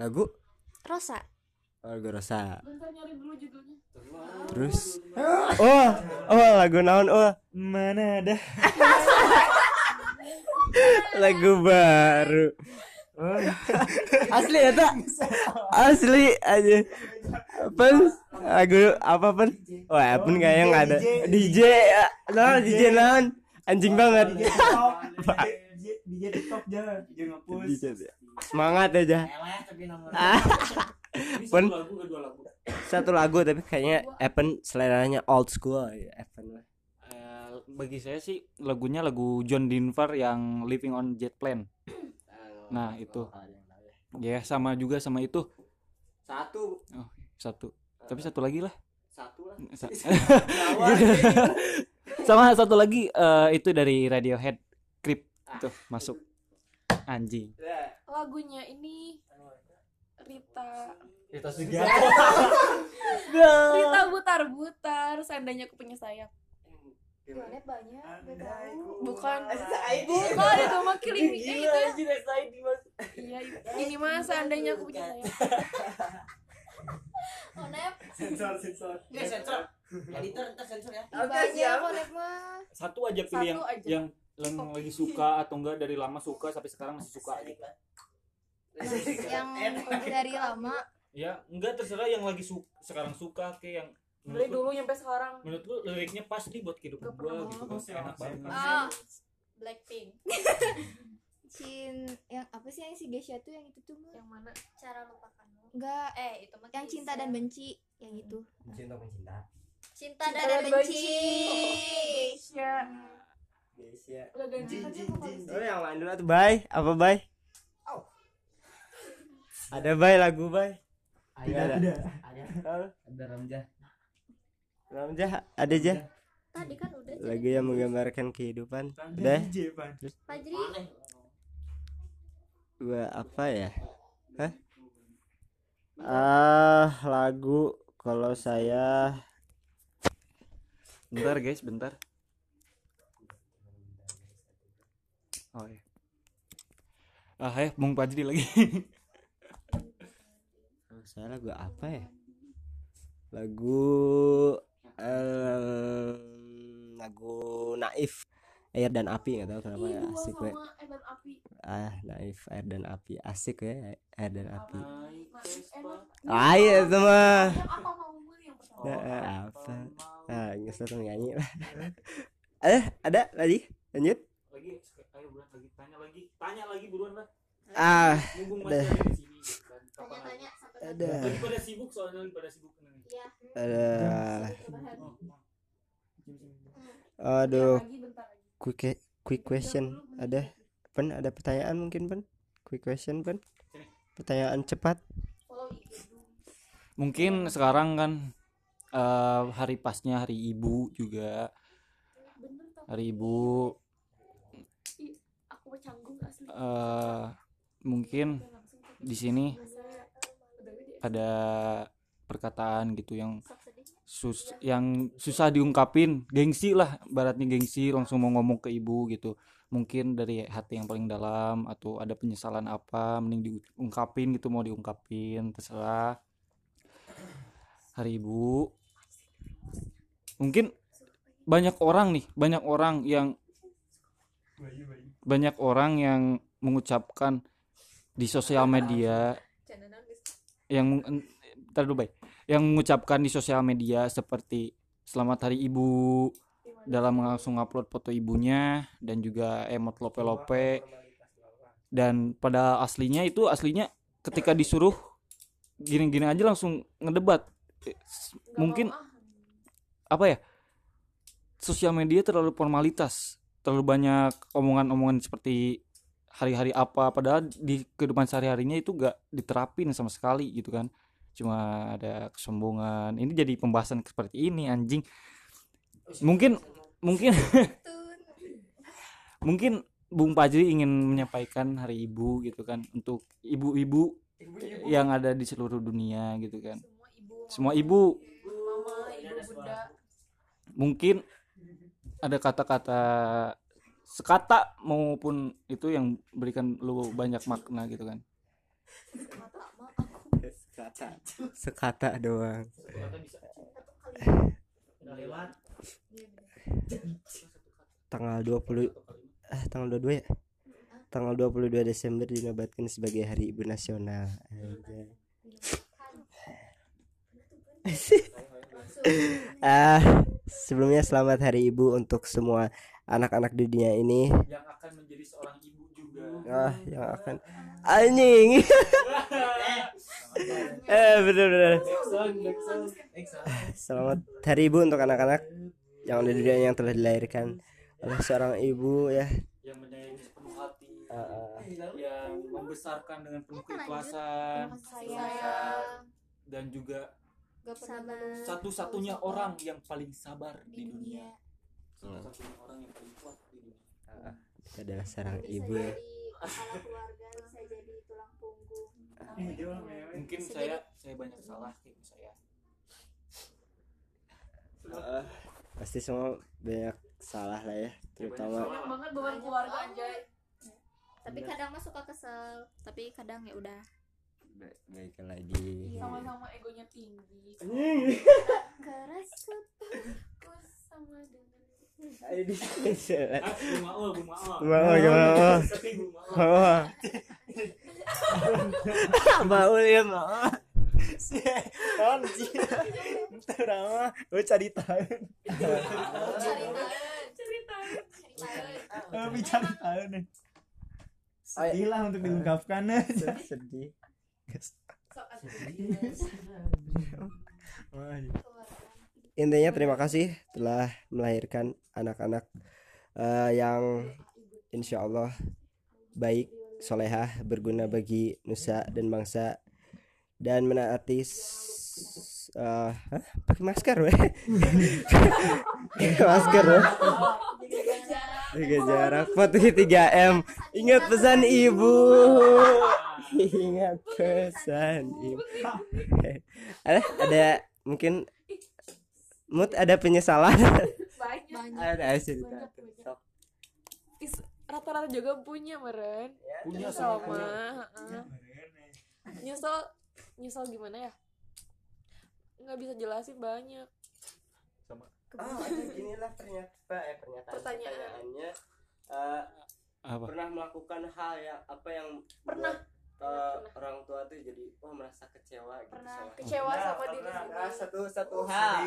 Lagu? Rosa lagu Rosa bentar nyari dulu judulnya. Terus? Oh oh lagu naon? Oh mana ada [LAUGHS] lagu baru. Oh, [LAUGHS] asli ya tak asli aja. Apa lagu apa pun wah pun kayak nggak ada. DJ ya naon? DJ naon? Anjing banget. DJ DJ TikTok. Jangan DJ ngepush DJ semangat aja Eleh tapi nomor. [LAUGHS] ah Pun- lagu kedua lagu. satu lagu tapi kayaknya Evan seleranya old school ya Evan lah. Eh, bagi saya sih lagunya lagu John Denver yang Living on Jet Plane. Nah, itu. ya sama juga sama itu. Satu. Satu. Tapi satu lagi lah. satu lah. Sa- [LAUGHS] sama satu lagi eh, itu dari Radiohead Creep. Itu masuk. Anjing. Lagunya ini Rita kita Rita [LAUGHS] butar butar seandainya aku punya sayap. Planet banyak bukan. [LAUGHS] Bukan itu mah killing me itu ya. iya ini mah seandainya aku punya sayap. [LAUGHS] Konep sensor sensor. Eh, sensor. Editor ntar sensor ya. banyak Konep mah satu aja pilih yang yang yang lagi suka atau enggak dari lama suka sampai sekarang masih suka gitu yang [LAUGHS] dari lama. Ya enggak terserah yang lagi su sekarang suka kayak yang dari dulu sampai sekarang. Menurut lu liriknya pas nih buat kehidupan gua pernah gitu kan enak banget. Ah Blackpink. [LAUGHS] Cin yang apa sih yang si Gesha tuh yang itu tuh mah yang mana? Cara lupakanmu. Enggak. Eh itu mah yang cinta dan benci yang itu. Cinta pencinta cinta, Cinta dan, dan benci, guys ya udah ganti aja oh yang lain dulu tuh bye. Apa bye ada bye lagu bye tidak ada. ada. Halo, Ada Ramjah. Ramjah ada aja tadi kan udah lagu yang menggambarkan kehidupan. Udah Fajri? Gua apa ya? Hah? ah lagu kalau saya. Bentar guys bentar. Oh ya ah ya Bung Fajri lagi [LAUGHS] saya lagu apa ya? Lagu em, lagu naif air dan api nggak tahu kenapa Ih, ya asik ya sama Air dan Api. Ah naif air dan api asik ya air dan api. Naif enak ah iya itu mah apa Nah, eh, apa? Ah nggak usah nyanyi. Lah [LAUGHS] eh ada lagi? Lanjut. Lagi ayo buruan lagi. Tanya lagi. Tanya lagi buruan lah ah mumpung Dah. masih ada di sini kan. Tanya-tanya ada. Pada sibuk soalnya pada sibuk Iya. ada. Aduh. lagi bentar lagi. Quick quick question. Ada? Pen ada pertanyaan mungkin pen? Quick question pen? Pertanyaan cepat. Mungkin sekarang kan eh, hari pasnya hari ibu juga. Hari ibu. Eh mungkin di sini ada perkataan gitu yang sedih sus yang susah diungkapin. Gengsi lah baratnya gengsi langsung mau ngomong ke ibu gitu. Mungkin dari hati yang paling dalam atau ada penyesalan apa mending diungkapin gitu mau diungkapin terserah. Hari ibu. Mungkin banyak orang nih banyak orang yang banyak orang yang mengucapkan di sosial media yang ntar Bay. yang mengucapkan di sosial media seperti selamat hari ibu dalam langsung upload foto ibunya dan juga emot lope-lope. Dan pada aslinya itu aslinya ketika disuruh gini-gini aja langsung ngedebat. Mungkin apa ya sosial media terlalu formalitas. Terlalu banyak omongan-omongan seperti hari-hari apa padahal di kehidupan sehari-harinya itu gak diterapin sama sekali gitu kan. Cuma ada kesombongan. Ini jadi pembahasan seperti ini anjing. Mungkin mungkin [LAUGHS] mungkin Bung Pajri ingin menyampaikan hari ibu gitu kan untuk ibu-ibu. yang ada di seluruh dunia gitu kan. Semua ibu. Semua ibu. Mama ibu bunda. Mungkin ada kata-kata sekata maupun itu yang berikan lu banyak makna gitu kan. Sekata sekata doang. Tanggal 20 ah tanggal 22 ya? Tanggal 22 Desember dinobatkan sebagai Hari Ibu Nasional. [LAUGHS] Ah sebelumnya selamat Hari Ibu untuk semua anak-anak di dunia ini. Yang akan menjadi seorang ibu juga. Ah yang akan anjing. [LAUGHS] Eh bener selamat Hari Ibu untuk anak-anak yang ada di dunia yang telah dilahirkan oleh seorang ibu ya. Yang menyayangi sepenuh hati. Ah. yang membesarkan dengan penuh keikhlasan sayang dan juga satu-satunya orang yang paling sabar di dunia satu-satunya orang yang paling kuat di dunia. Itu adalah seorang bisa ibu ya. jadi kepala keluarga bisa jadi tulang punggung. Mungkin saya saya banyak salah kayak saya Ah, pasti semua banyak salah lah ya terutama banyak banget beban keluarga anjay. Tapi kadang mah suka kesel tapi kadang ya udah. Ba- baik lagi. Sama-sama egonya tinggi. Keras Terus sama dengan bu maul mau gimana bu maul mau mau ya mau si anjing terama gue cari tahu cerita Eh, bicara tahu nih sedih lah untuk diungkapkan. Aja sedih. Sok intinya terima kasih telah melahirkan anak-anak eh, yang insya Allah baik solehah berguna bagi nusa dan bangsa. Dan menaati s- eh, hah? pakai masker weh. Masker weh. Jaga jarak. Patuhi 3 m. Ingat pesan ibu. Ingat pesan ibu. Ada ada mungkin mood ada penyesalan. [LAUGHS] Banyak. Ada cerita rata-rata juga punya meren. Punya sama punya heeh. nyesel nyesel gimana ya? Nggak bisa jelasin banyak. Oh ada inilah ternyata eh pernyataan Pertanyaan. pertanyaannya. Eh, apa? pernah melakukan hal yang apa yang Pernah. buat, eh, orang tua tuh jadi wah merasa kecewa gitu Pernah sama- kecewa sama diri sendiri. Ah, satu satu hal.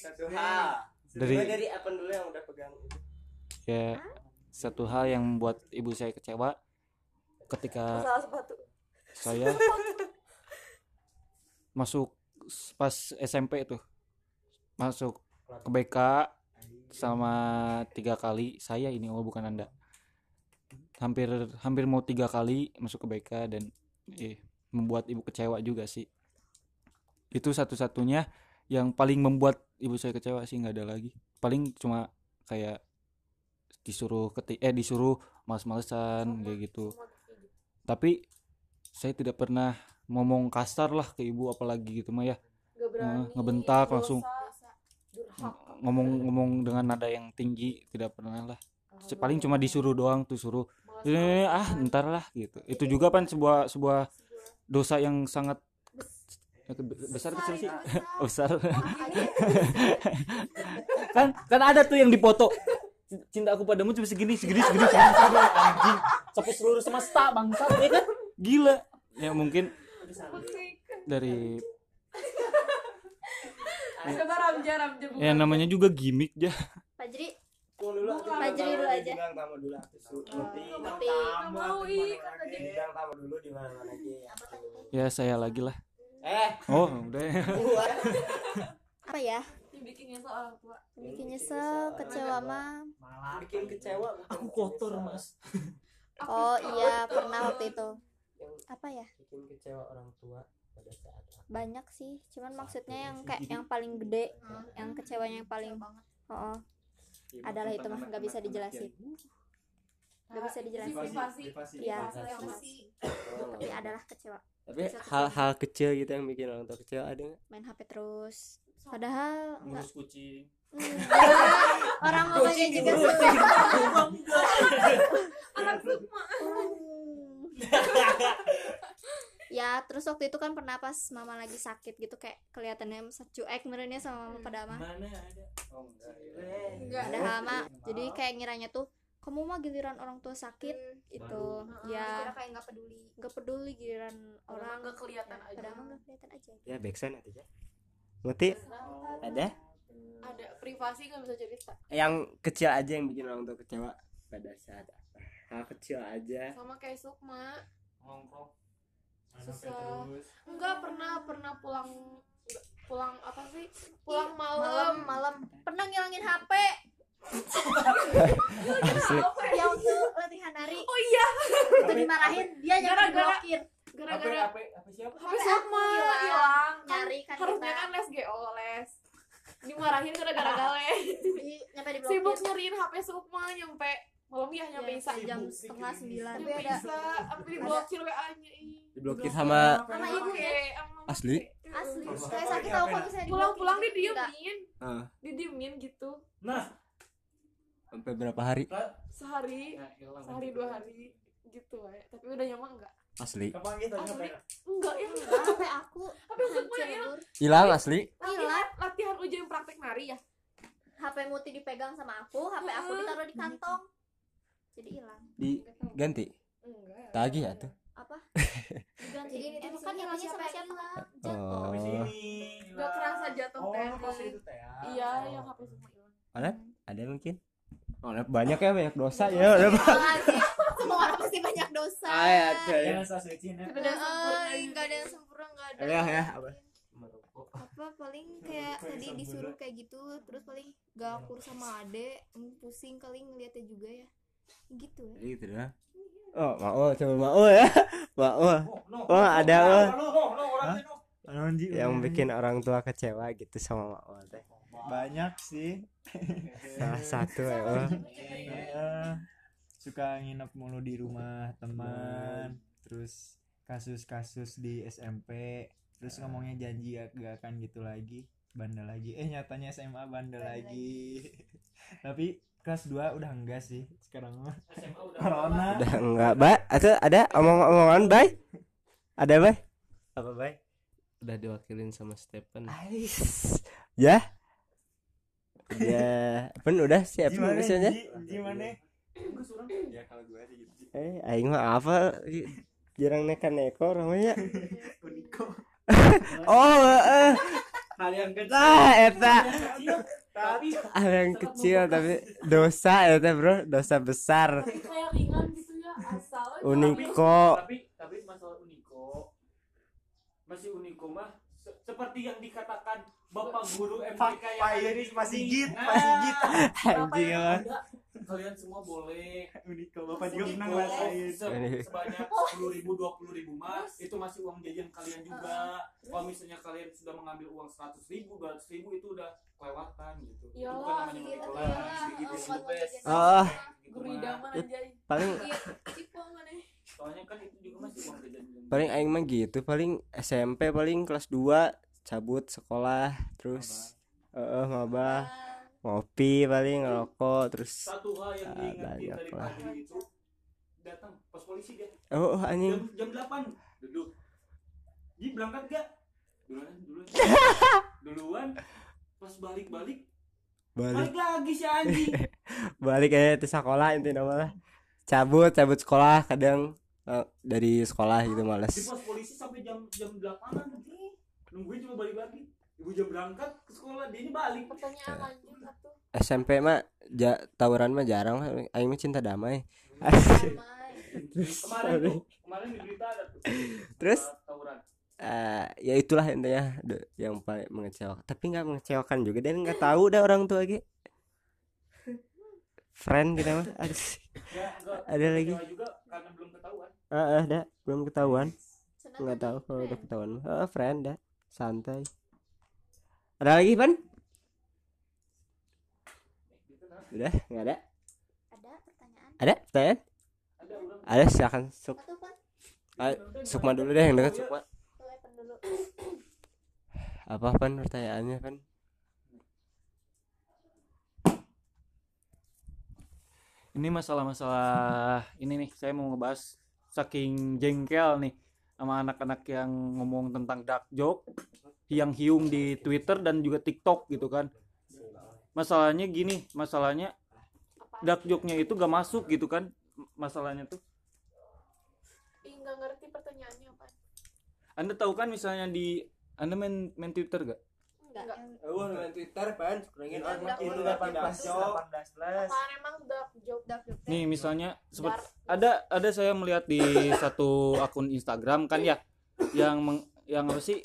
satu hal. Dari- Coba dari apa dulu yang udah pegang itu. Ya satu hal yang membuat ibu saya kecewa ketika masalah sepatu. saya masuk pas SMP tuh. Masuk ke BK sama tiga kali saya ini oh bukan anda hampir hampir mau tiga kali masuk ke BK dan eh membuat ibu kecewa juga sih. Itu satu-satunya yang paling membuat ibu saya kecewa sih nggak ada lagi. Paling cuma kayak disuruh keti eh disuruh males-malesan kayak gitu. Tapi saya tidak pernah ngomong kasar lah ke ibu apalagi gitu mah ya berani. ngebentak dosa, langsung. ngomong-ngomong dengan nada yang tinggi tidak pernah lah. Paling cuma disuruh doang tuh suruh "Eh, ah ntar lah gitu. Itu juga kan sebuah sebuah dosa yang sangat besar kecil sih. [LAUGHS] besar. [LAUGHS] Kan kan ada tuh yang dipoto cinta aku padamu cuma segini segini segini segini, segini. anjing. Sampai seluruh semesta bangsa ya kan? Gila. Ya mungkin dari Coba Ramja, Ramja buka. ya namanya juga gimmick ya dulu Fajri dulu aja. bilang tamu dulu ih, kan tadi. bilang tamu dulu di mana mana aja ya saya lagi lah. Eh! Oh udah apa ya? Bikin nyesel orang tua. bikin nyesel kecewa mah bikin kecewa aku kotor mas. Oh iya pernah waktu itu. Apa ya? bikin kecewa orang tua pada saat banyak sih cuman maksudnya yang kayak yang paling gede yang kecewanya yang paling oh adalah itu mah nggak bisa dijelasin. nggak bisa dijelasin. Motivasi. Iya. Motivasi. tapi adalah kecewa. Tapi hal-hal kecil gitu yang bikin orang tua kecewa ada nggak? Main HP terus. Padahal enggak [LAUGHS] ngurus kucing. Orang mamanya juga suka Anak sukma. [LAUGHS] ya terus waktu itu kan pernah pas mama lagi sakit gitu kayak kelihatannya cuek merenya sama mama pada mah mana ada? Oh enggak Enggak. ada hama jadi kayak ngiranya tuh kamu mah giliran orang tua sakit itu ya. Kira kayak nggak peduli. Nggak peduli giliran Orang orang. nggak kelihatan aja. padahal mah nggak kelihatan aja. Ya backsound aja Muti ada? Ada. Privasi nggak bisa cerita. yang kecil aja yang bikin orang tua kecewa pada saat apa. Hal kecil aja. Sama kayak Sukma. ngongkrong Susah. Enggak pernah pernah pulang pulang apa sih? Pulang malam. malam pernah ngilangin HP [LAUGHS] asli ya waktu latihan nari Oh iya. itu dimarahin dia yang Gara-gara- diblokir Gara-gara apa apa siapa HP Sukma hilang. Kan nyari kan harusnya kan les GO les. Dimarahin gara-gara [LAUGHS] gale. Sibuk nyariin HP Sukma nyampe malam ya nyampe Ya, Isa. jam setengah sembilan Nyampe Isa, sampai diblokir WA-nya ih. diblokir sama sama ibu ya Asli? Asli saya sakit tahu kalau misalnya Pulang-pulang diblokir. didiemin, Ah, didiemin gitu. nah sampai berapa hari Sehari, sehari dua hari gitu ya. Tapi udah nyamang enggak? asli gitu Asli. Enggak ya. HP aku HP Sukma hancur ya. Hilang asli Latihan, latihan ujian praktek nari ya. HP Muti dipegang sama aku HP aku ditaruh di kantong jadi hilang. Diganti Enggak. tagih ya tuh? Apa? [LAUGHS] Diganti. jadi ini Emang kan hilangnya siapa sama yang siapa oh. Enggak kerasa jatuh oh teh Iya, yang HP Sukma hilang. ada? Ada mungkin? Oh, banyak ya banyak dosa ya udah semua orang pasti banyak dosa. Sempurna Eh, gitu. nggak ada yang sempurna nggak ada. Ya ya apa? Apa paling kayak tadi disuruh kayak gitu terus paling gak akur sama ade Hmm, pusing kali ngeliatnya juga ya gitu ya. Gitu dah. Oh mau coba mau ya. [LAUGHS] Mau oh ada oh. yang bikin orang tua kecewa gitu sama mau teh. Banyak sih. Salah satu ya. Oh. Eh, suka nginep mulu di rumah teman terus kasus-kasus di SMP terus ngomongnya janji gak, gak akan gitu lagi bandel lagi. Eh nyatanya SMA bandel lagi. [LAUGHS] Tapi kelas 2 udah enggak sih sekarang mah. Corona. udah enggak bay. Atau ada omong-omongan bay? Ada bay? Apa bay? Udah diwakilin sama Stephen. Ais. ya? Ya pun udah siap gimana misalnya? Gimana? Ya kalau gue sih gitu. Eh aing mah apa? Jarang neka neko namanya [LAUGHS] oh eh. Hal yang kecil ah eta tapi hal [LAUGHS] yang kecil tapi dosa eta bro dosa besar. Tapi kayak ringan gitu ya, asal. Uniko tapi tapi masalah Uniko masih Uniko mah se- seperti yang dikatakan Bapak Guru MTK yang Pak Iris Pak sini. Sigit, Nah, Pak Sigit. [LAUGHS] Anjing emang. Kalian semua boleh. Uniko bapak juga pernah ngerasain. Se- sebanyak sepuluh ribu dua puluh ribu mas. Itu masih uang jajan kalian juga. Kalau misalnya kalian sudah mengambil uang seratus ribu dua ratus ribu itu udah kelewatan gitu. Itu bukan namanya gitu, manipulasi, iyalah. gitu, Oh. Oh, anjay. paling mana soalnya kan itu juga masih uang jajan. Paling aing mah gitu paling SMP paling kelas 2 cabut sekolah terus eh maba ngopi paling ngerokok terus satu hal yang diingetin banyak dari lah. pagi itu datang pas polisi dia. Oh anjing. Jam jam delapan duduk. Ji berangkat gak duluan duluan. [LAUGHS] Duluan pas balik balik. Balik balik lagi si anjing. [LAUGHS] Balik kayak ke sekolah intinya malah cabut cabut sekolah kadang eh, dari sekolah gitu di males pos polisi sampai jam jam delapanan nungguin cuma balik lagi ibu jam berangkat ke sekolah dia ini balik. Pertanyaan lanjut satu. SMP mah ja, tawuran mah jarang aing mah cinta damai. Kemarin tuh kemarin di berita ada tuh. Terus? uh, tawuran. Eh, ya itulah intinya yang paling mengecewakan. Tapi nggak mengecewakan juga dan nggak tahu dah orang tua lagi. Friend kita mah. Aduh. enggak [LAUGHS] Ada lagi? juga karena belum ketahuan. Ah ah, dah. Belum ketahuan. Nggak tahu kalau udah ketahuan ah friend dah santai. Ada lagi pan udah nggak ada? Ada pertanyaan? Ada pertanyaan? Ada ada silakan suk. Pan ah, sukma dulu deh yang dekat sukma. Apa pan pertanyaannya pan ini masalah-masalah ini nih saya mau ngebahas saking jengkel nih sama anak-anak yang ngomong tentang dark joke yang hiung di Twitter dan juga TikTok gitu kan. Masalahnya gini masalahnya dark joke-nya itu gak masuk gitu kan masalahnya tuh. Nggak ngerti pertanyaannya apa anda tahu kan misalnya di anda main main Twitter gak enggak. Dengan Twitter pan, kurangin orang mah itu itu 18 jok. apaan emang dark joke dark joke nih misalnya seperti Dark. ada ada saya melihat di [LAUGHS] satu akun Instagram kan ya yang meng- yang apa sih?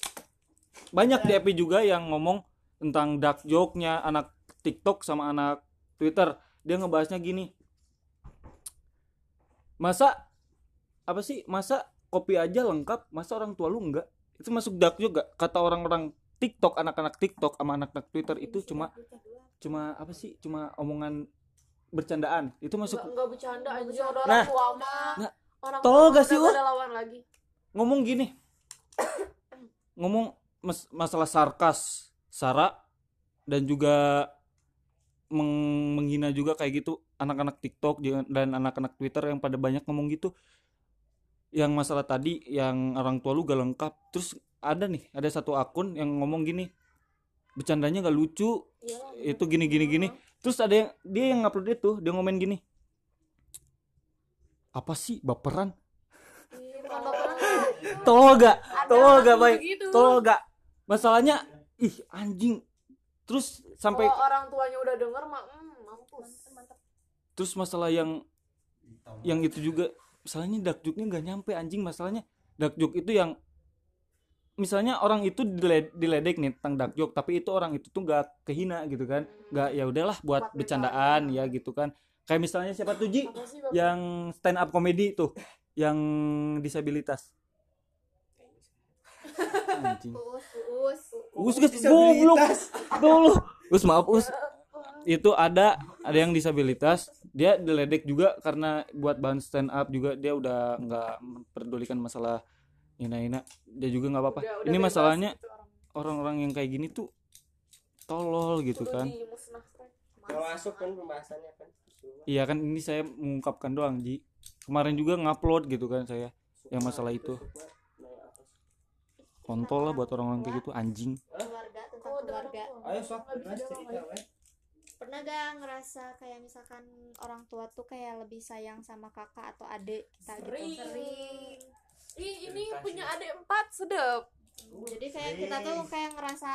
Banyak di FB juga yang ngomong tentang dark joke-nya anak TikTok sama anak Twitter. Dia ngebahasnya gini. Masa apa sih? Masa kopi aja lengkap masa orang tua lu enggak? Itu masuk dark joke gak kata orang-orang TikTok anak-anak TikTok sama anak-anak Twitter itu cuma cuma apa sih? Cuma omongan bercandaan. Itu masuk nggak nggak bercanda aja orang Nah. tua mah. Nah. orang tua gak sih, lawan lagi. Ngomong gini. [COUGHS] Ngomong mas- masalah sarkas sara dan juga meng- menghina juga kayak gitu. Anak-anak TikTok dan anak-anak Twitter yang pada banyak ngomong gitu. Yang masalah tadi yang orang tua lu gak lengkap. Terus ada nih ada satu akun yang ngomong gini bercandanya gak lucu. Iya, itu gini gini gini. terus ada yang dia yang ngupload itu dia ngomen gini. Apa sih baperan? Iya, bukan baperan. Tolol gak tolol gak baik begitu. tolol gak masalahnya ih anjing. Terus sampai kalau orang tuanya udah denger mah hmm, mampus. Terus masalah yang yang itu juga masalahnya dark joke-nya nggak nyampe anjing. Masalahnya dark joke itu yang misalnya orang itu dile- diledek nih tentang dark joke tapi itu orang itu tuh nggak kehina gitu kan. Nggak ya udahlah buat bercandaan bercanda. ya gitu kan. Kayak misalnya siapa tuh Ji? Yang stand up comedy tuh yang disabilitas. Anjing. Us guys, goblok. Goblok. Us maaf Us. Itu ada ada yang disabilitas, dia diledek juga karena buat bahan stand up juga. Dia udah nggak memperdulikan masalah ina-ina. Dia juga nggak apa-apa. Udah- udah Ini bebas masalahnya orang. orang-orang yang kayak gini tuh tolol gitu Udah kan. masuk kan pembahasannya kan. Iya kan ini saya mengungkapkan doang Ji. Kemarin juga ngupload gitu kan saya yang masalah itu. Kontol lah buat orang-orang kayak gitu anjing. keluarga tentang Oh, keluarga. Ayo sok, pernah gak ngerasa kayak misalkan orang tua tuh kayak lebih sayang sama kakak atau adik kita gitu Sering. Ih, ini punya adik empat sedep. jadi kayak kita tuh kayak ngerasa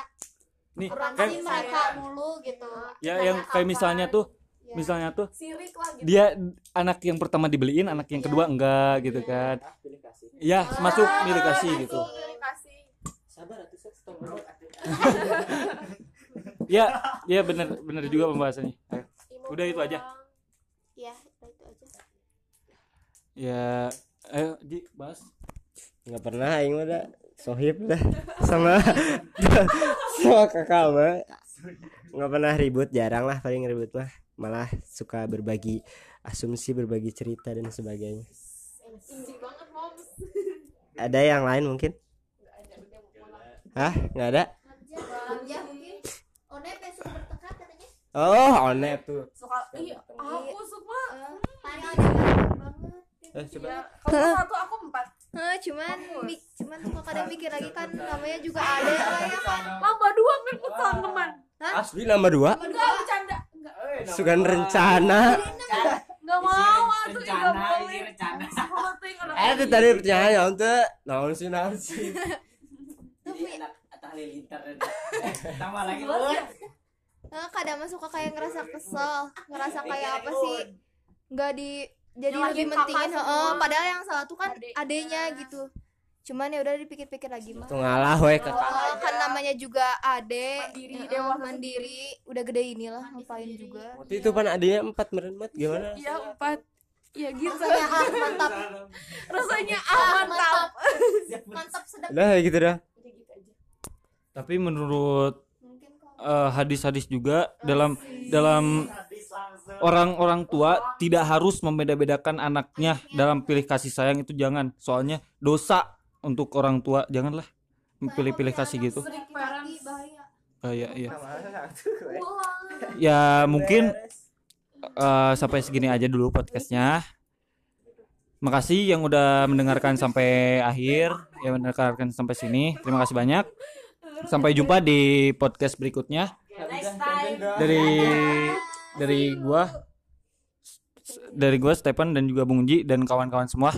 Nih, kan mereka mulu gitu ya Kayak yang kayak apa? misalnya tuh Ya. misalnya tuh Sirik lah gitu. dia anak yang pertama dibeliin anak yang Iya. kedua enggak gitu Iya. kan Ah, kasih. ya masuk Ah, milih kasih masuk gitu milih kasih. Sabar atuh, Sas. ya ya bener bener juga pembahasannya Ayo. Udah itu aja. ya itu aja ya ayo Ji bahas. Nggak pernah aing mah dah. Sohib dah. Sama [LAUGHS] sama kakak mah. Nggak pernah ribut jarang lah paling ribut mah. Malah suka berbagi asumsi berbagi cerita dan sebagainya. Indie banget moms ada yang lain mungkin? Hah? Nggak ada? Ya katanya. Oh onep tuh suka iya aku suka. Banget eh, coba. Ya [LAUGHS] kalau satu aku empat. Heh, cuman mi- cuman suka kadang mikir lagi kan namanya juga ada ya kan. lamba dua pesan teman. Asli nama dua? Enggak bercanda. Enggak. Sugan rencana. Enggak mau atuh enggak rencana. Boleh tuh eh itu tadi pertanyaan ya untuk naon sih naon sih? [LAUGHS] Atau halilintar [LAUGHS] tambah lagi? Nah, kadang suka kayak ngerasa kesel ngerasa kayak apa sih? Nggak di jadi Nyalahin lebih mentingin kakak heeh, padahal yang salah tuh kan adenya gitu. Cuman ya udah dipikir-pikir lagi mah tuh ngalah we kakak Oh, kan namanya juga ade Mandiri, dewasa mandiri. Udah gede inilah ngapain juga. Waktu itu pan adanya empat meremet gimana? Iya empat. Ya gitu. Rasanya ah mantap. Rasanya ah mantap. mantap. Sedap. Udah ya gitu dah. Udah gitu aja. Tapi menurut mungkin kalau eh, hadis-hadis juga dalam dalam orang-orang tua tidak harus membeda-bedakan anaknya dalam pilih kasih sayang itu jangan. Soalnya dosa untuk orang tua janganlah pilih-pilih kasih gitu. Iya iya. Pulang ya mungkin eh, sampai segini aja dulu podcastnya. Makasih yang udah mendengarkan sampai akhir yang mendengarkan sampai sini. Terima kasih banyak. Sampai jumpa di podcast berikutnya. Next time. Dari dari gua dari gua Stephen dan juga Bung Ji dan kawan-kawan semua.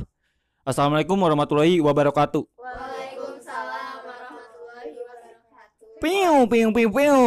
Assalamualaikum warahmatullahi wabarakatuh. Waalaikumsalam warahmatullahi wabarakatuh. Piu piu piu piu